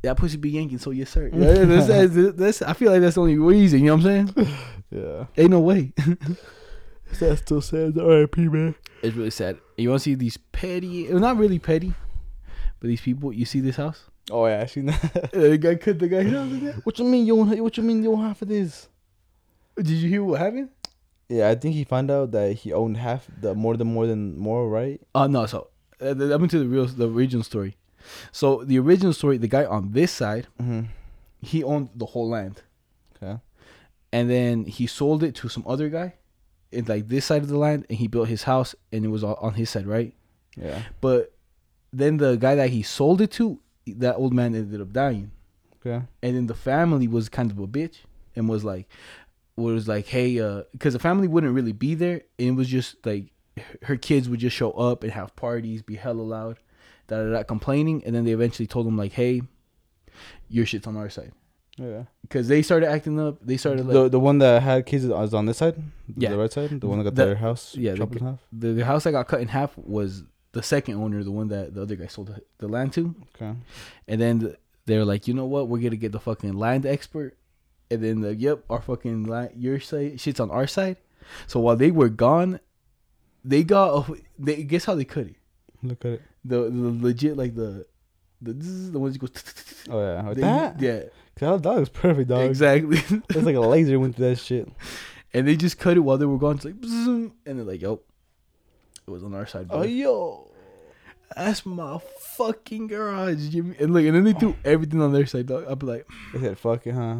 that pussy be yanking. So yes, sir. Yeah, that's, that's, that's, I feel like that's the only reason. You know what I'm saying? Yeah. Ain't no way. That still says R.I.P. man. It's really sad. You want to see these petty? Well, not really petty, but these people. You see this house? Oh yeah, I seen that. Uh, the guy cut the house. what you mean you don't? What you mean you don't have for this? Did you hear what happened? Yeah, I think he found out that he owned half the more than more than more, right? Oh no. So uh, I'm into the real, the original story. So the original story, the guy on this side, Mm-hmm. he owned the whole land, Okay. and then he sold it to some other guy, in like this side of the land, and he built his house, and it was all on his side, right? Yeah. But then the guy that he sold it to, that old man ended up dying. Okay. and then the family was kind of a bitch and was like was like hey uh because the family wouldn't really be there and it was just like her- her kids would just show up and have parties be hella loud da da da complaining and then they eventually told him like hey your shit's on our side Yeah. because they started acting up they started like the the one that had kids was on this side. Yeah. The right side. The one that got The- their house. yeah, the chopped g- in half. the, the house that got cut in half was the second owner the one that the other guy sold the, the land to Okay. And then they're like, you know what? We're gonna get the fucking land expert. And then the yep, our fucking land, your side shit's on our side. So while they were gone, they got a- they guess how they cut it. Look at it. The, the legit like the the this is the ones you go. Oh yeah, like They- that. Yeah, That dog is perfect, dog. exactly. It's like a laser went through that shit. and they just cut it while they were gone. It's like, and they're like, "Yo, it was on our side." Oh yo. That's my fucking garage, Jimmy. And look, and then they threw everything on their side, dog. I'd be like, They said fuck it, huh?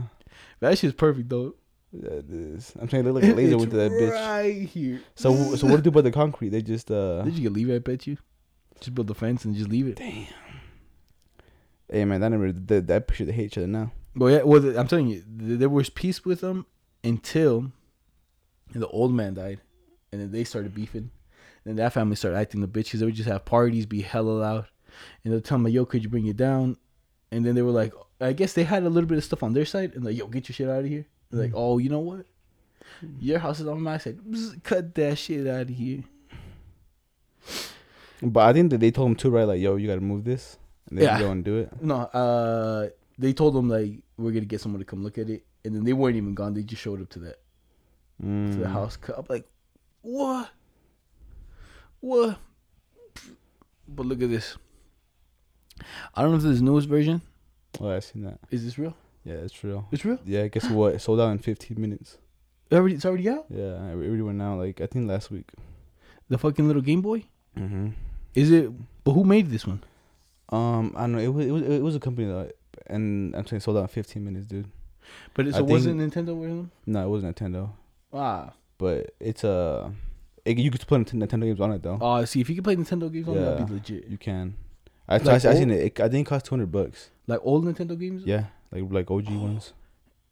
that shit's perfect, though. That is. I'm saying they look like a laser went through that bitch. right here. So so what do they do about the concrete? They just uh. Did you get leave it? I bet you. Just build the fence and just leave it. Damn. Hey man, that never that, that picture they hate each other now. Well, yeah. Well, I'm telling you, there was peace with them until the old man died, and then they started beefing. Then that family started acting the bitches. They would just have parties, be hella loud, and they'll tell me, "Yo, could you bring it down?" And then they were like, I guess they had a little bit of stuff on their side, and like, "Yo, get your shit out of here." They're like, "Oh, you know what? Your house is on my side. Cut that shit out of here." But I think that they told him too, right? Like, yo, you gotta move this, and they Yeah. go and do it. No, uh, they told them like we're gonna get someone to come look at it, and then they weren't even gone. They just showed up to that to the Mm. house. I'm like, what? What? But look at this. I don't know if this is the newest version. Oh, I seen that. Is this real? Yeah, it's real. It's real. Yeah, guess what? It sold out in 15 minutes. It already, it's already out. Yeah, it already went out like I think last week. The fucking little Game Boy. Mm-hmm. Is it? But who made this one? Um, I don't know. It was it was it was a company that, and I'm saying sold out in 15 minutes, dude. But it, so wasn't Nintendo with them? No, it wasn't Nintendo, Ah. but it's a. it, you could play Nintendo games on it though. Oh, see, if you could play Nintendo games on it, that'd be legit. You can. I I, Like I seen it. it. I think it cost 200 bucks. Like old Nintendo games. Yeah, like like OG ones.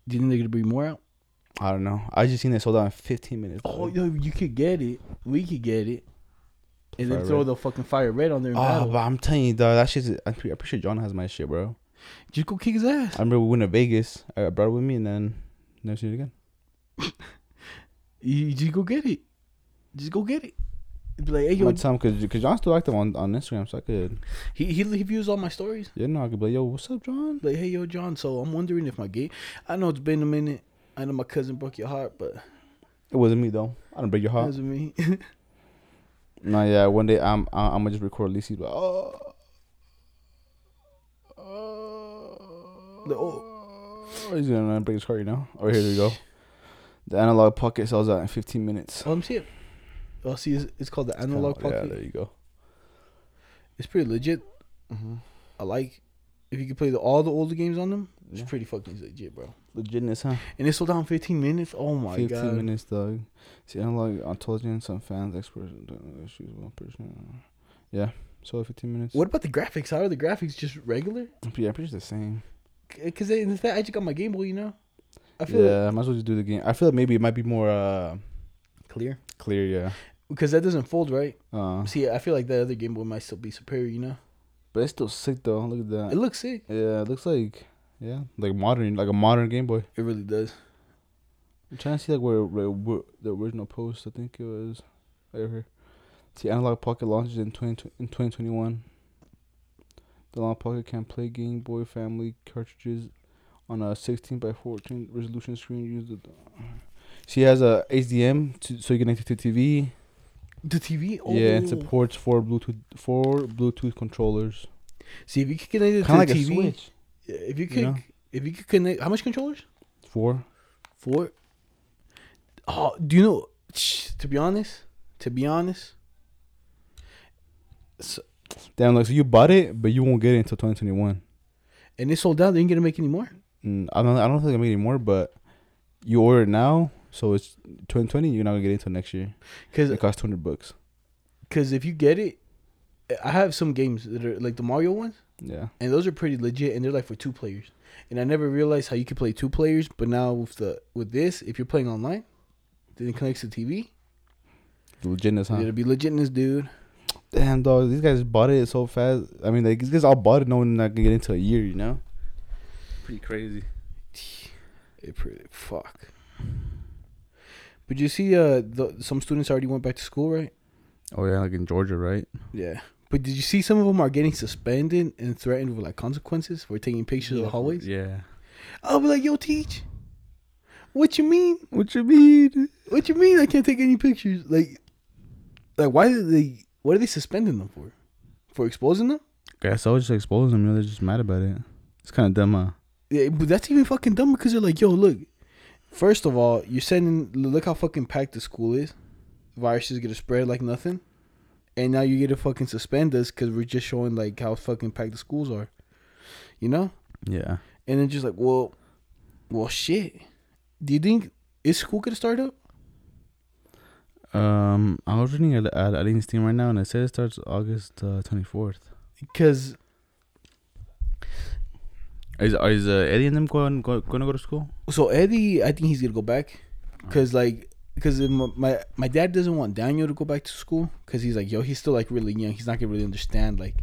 Do you think they're gonna bring more out? I don't know. I just seen it sold out in 15 minutes. Oh, yo, you could get it. We could get it. And then throw red. the fucking fire red on there. Oh, battle. but I'm telling you, dog, that shit's. I'm pretty, I'm pretty sure John has my shit, bro. Just go kick his ass. I remember we went to Vegas. I brought it with me, and then never seen it again. You, just go get it. Just go get it. Be like, hey, Yo, time, cause, cause John's still active on, on Instagram, so I could. he, he he views all my stories. Yeah, no, I could be like, yo, what's up, John? Like, hey, yo, John. So I'm wondering if my game. I know it's been a minute. I know my cousin broke your heart, but It wasn't me though. I didn't break your heart. It wasn't me. No, yeah. One day I'm I'm, gonna just record Lacey. Like, oh, The- oh, he's gonna break his heart, you know. Oh, here we go. The Analogue Pocket sells out in 15 minutes. oh, let me see it. Oh, see, it's, it's called the analog Yeah, pocket. there you go. It's pretty legit. Mm-hmm. I like. If you could play the, all the older games on them, it's Yeah. pretty fucking legit, bro. Legitness, huh? And it sold out in 15 minutes. Oh my 15 god. minutes, dog. See, analog intelligence, some fans, experts, issues, one person. Yeah, so 15 minutes. What about the graphics? How are the graphics just regular? Yeah, pretty much the same. Because in fact, I just got my Game Boy, you know. I feel Yeah, I might as well just do the game. I feel like maybe it might be more uh clear clear. Yeah. because that doesn't fold right. Uh, See, I feel like that other Game Boy might still be superior, you know. but it's still sick though. Look at that. It looks sick. Yeah, it looks like yeah, like modern, like a modern Game Boy. It really does. I'm trying to see like where, where, where the original post. I think it was right here. See, Analogue Pocket launches in 20, in 2021. The long Pocket can play Game Boy family cartridges on a 16 by 14 resolution screen. Use the. She has a HDM to, so you can connect it to TV. The TV. Oh. Yeah, it oh. supports four Bluetooth four Bluetooth controllers. See, if you could connect it to Kind of the like TV, a Switch. If you could, you know? if you could connect, how much controllers? Four. Four. Oh, do you know? To be honest, to be honest, so, Damn, like so you bought it, but you won't get it until 2021. and it sold out. They ain't gonna make any more. Mm, I don't. I don't think I make any more, but you order it now, so it's 2020. You're not gonna get it until next year. Cause, It costs 200 bucks. cause if you get it, I have some games that are like the Mario ones, Yeah. and those are pretty legit, and they're like for two players. And I never realized how you could play two players, but now with the with this, if you're playing online, then it connects to TV. Legitness, huh? It'll be legitness, dude. Damn, dog. These guys bought it so fast. I mean, like these guys all bought it knowing not gonna get into a year. You know. Pretty crazy. It pretty fuck. But you see, uh, the, some students already went back to school, right? Oh yeah, like in Georgia, right? Yeah. But did you see some of them are getting suspended and threatened with like consequences for taking pictures of the hallways? Yeah. I'll be like, yo, teach. What you mean? What you mean? What you mean? I can't take any pictures. Like, like why did they? What are they suspending them for? for exposing them. Guess I was just exposing them. You know, they're just mad about it. It's kind of dumb, huh? Yeah, but that's even fucking dumb because they're like, yo, look. First of all, you're sending. Look how fucking packed the school is. Viruses gonna spread like nothing, and now you get to fucking suspend us because we're just showing like how fucking packed the schools are. You know, Yeah. and then just like, well, well, shit. Do you think is school gonna start up? Um, I was reading at at Aline's team right now, and it says it starts August twenty fourth. Because Is is uh, Eddie and them going go, going to go to school? so Eddie, I think he's gonna go back. Cause like, cause my, my my dad doesn't want Daniel to go back to school. Cause he's like, yo, he's still like really young. He's not gonna really understand like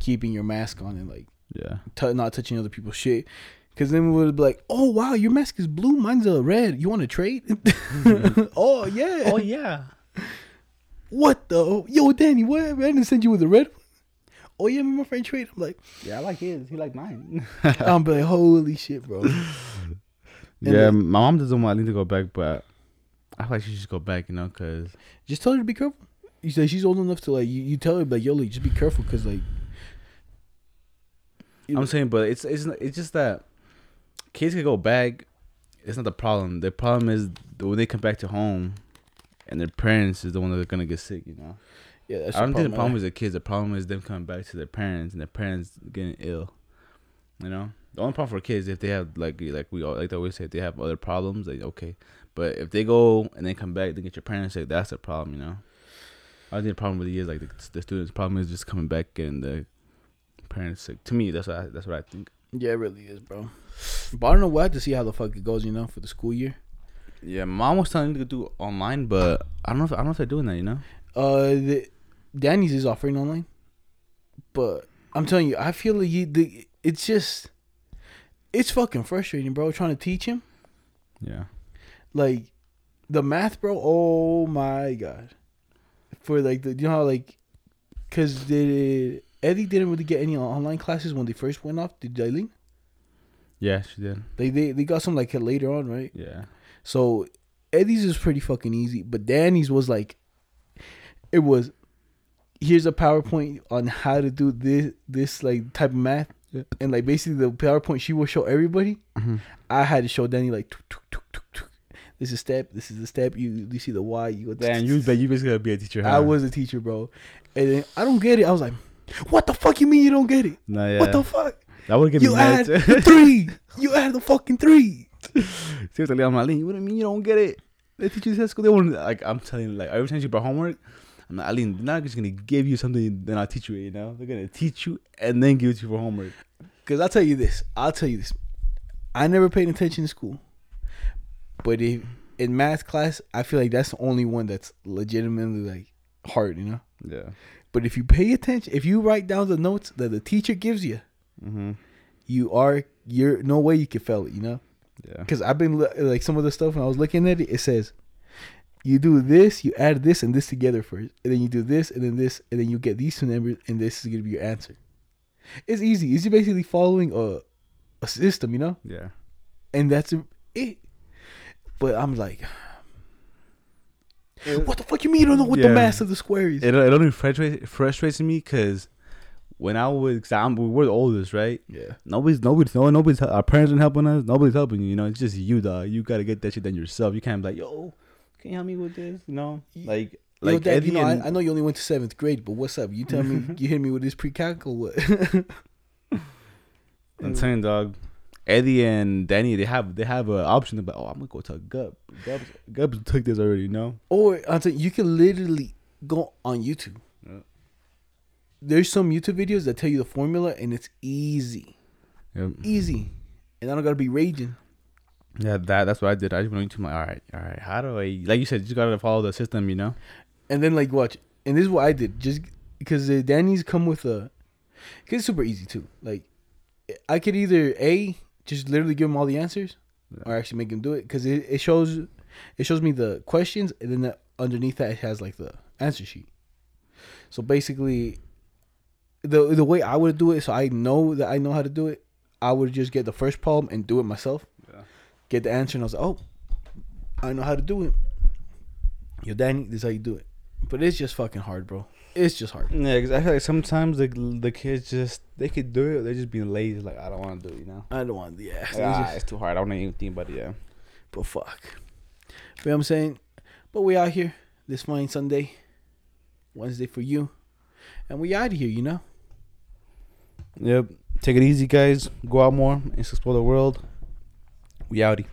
keeping your mask on and like Yeah. t- not touching other people's shit. Cause then we would be like, oh wow, your mask is blue, mine's a red. You want to trade? oh yeah. Oh, yeah. What the? Yo, Danny, what? I didn't send you with the red one. Oh yeah, my friend trade. I'm like, Yeah, I like his. He like mine. I'm like, holy shit, bro. yeah, then- my mom doesn't want Aline to go back, but I feel like she should go back. You know, cause Just tell her to be careful. You say she's old enough to like you, you tell her like yo, like, just be careful because like I'm saying, but it's it's it's just that kids can go back. It's not the problem. The problem is when they come back to home, and their parents is the one that's gonna get sick. You know. yeah, that's I don't think the problem is the kids. The problem is them coming back to their parents and their parents getting ill. You know, the only problem for kids if they have like like we all like they always say if they have other problems, like okay, but if they go and then come back, they get your parents sick. That's the problem. You know, I think the problem really is like the, the students' problem is just coming back and the parents sick. To me, that's what I, that's what I think. Yeah, it really is, bro. But I don't know. We'll have to see how the fuck it goes, you know, for the school year. Yeah, mom was telling me to do online, but I don't know if I don't know if they're doing that. You know. Uh, the Danny's is offering online, but I'm telling you, I feel like you, the it's just it's fucking frustrating, bro. Trying to teach him Yeah. like the math, bro. Oh my god, for like the you know how like, cause the Eddie didn't really get any online classes when they first went off. Did Eileen? Yeah, she did. They they they got some like later on, right? Yeah. So Eddie's is pretty fucking easy, but Danny's was like, it was. Here's a PowerPoint on how to do this this like type of math, Yeah. and like basically the PowerPoint she will show everybody. Mhm. I had to show Danny like, tuk, tuk, tuk, tuk, tuk. this is step, this is the step. You you see the why. you go. Damn, you you basically gotta be a teacher. I was a teacher, bro, and then I don't get it. I was like, what the fuck you mean you don't get it? Nah, yeah. What the fuck? that would give me You mad. add the three. You add the fucking three. Seriously, I'm like, what do you mean you don't get it? They teach you this at school. They want like I'm telling you, like every time you brought homework, I'm like, Aline, they're not just gonna give you something, then I'll teach you it. You know, they're gonna teach you and then give it to you for homework. Cause I'll tell you this. I'll tell you this. I never paid attention in school, but if in math class, I feel like that's the only one that's legitimately like hard, you know. Yeah. But if you pay attention, if you write down the notes that the teacher gives you, Mm-hmm. you are you're no way you can fail it, you know. Yeah. Because I've been like some of the stuff when I was looking at it, it says you do this, you add this and this together first, and then you do this and then this, and then you get these two numbers, and this is gonna be your answer. It's easy. It's basically following a a system, you know, Yeah. and that's it. But I'm like, what the fuck you mean you don't know what the mass of the square is? It, it only frustrates frustrates me because when I was, cause I'm, we're the oldest, right? yeah, Nobody's nobody's no nobody's our parents aren't helping us. Nobody's helping you. You know, it's just you, dog. You gotta get that shit done yourself. You can't be like, yo, can you help me with this? You know, like Yo, like Dad, Eddie you know, and- I, I know you only went to seventh grade, but what's up? You tell me, you hit me with this pre-calc or what? I'm saying, dog. Eddie and Danny, they have they have an option about. Oh, I'm gonna go to Gub. Gubs, Gubs took this already. You know. Or tell you, you can literally go on YouTube. Yeah. There's some YouTube videos that tell you the formula, and it's easy, Yep. easy, and I don't gotta be raging. Yeah, that that's what I did. I just went into my all right, all right. How do I like you said? You just gotta follow the system. You know. And then like watch, and this is what I did, just because Danny's come with a, cause it's super easy too. Like, I could either a just literally give him all the answers, Yeah. or actually make him do it, cause it, it shows, it shows me the questions, and then the, underneath that it has like the answer sheet. So basically, the the way I would do it, so I know that I know how to do it. I would just get the first problem and do it myself. Yeah. Get the answer, and I was like, oh, I know how to do it. Yo, Danny, this is how you do it. But it's just fucking hard, bro. It's just hard. Yeah, 'cause I feel like sometimes the the kids just they could do it. They're just being lazy. Like I don't want to do it. You know. I don't want. Yeah. Like, it's ah, just- it's too hard. I don't even think about it. Yeah. but fuck. But you know what I'm saying. But we out here this fine Sunday, Wednesday for you, and we out here. You know. Yep. Take it easy, guys. Go out more and explore the world. We outie.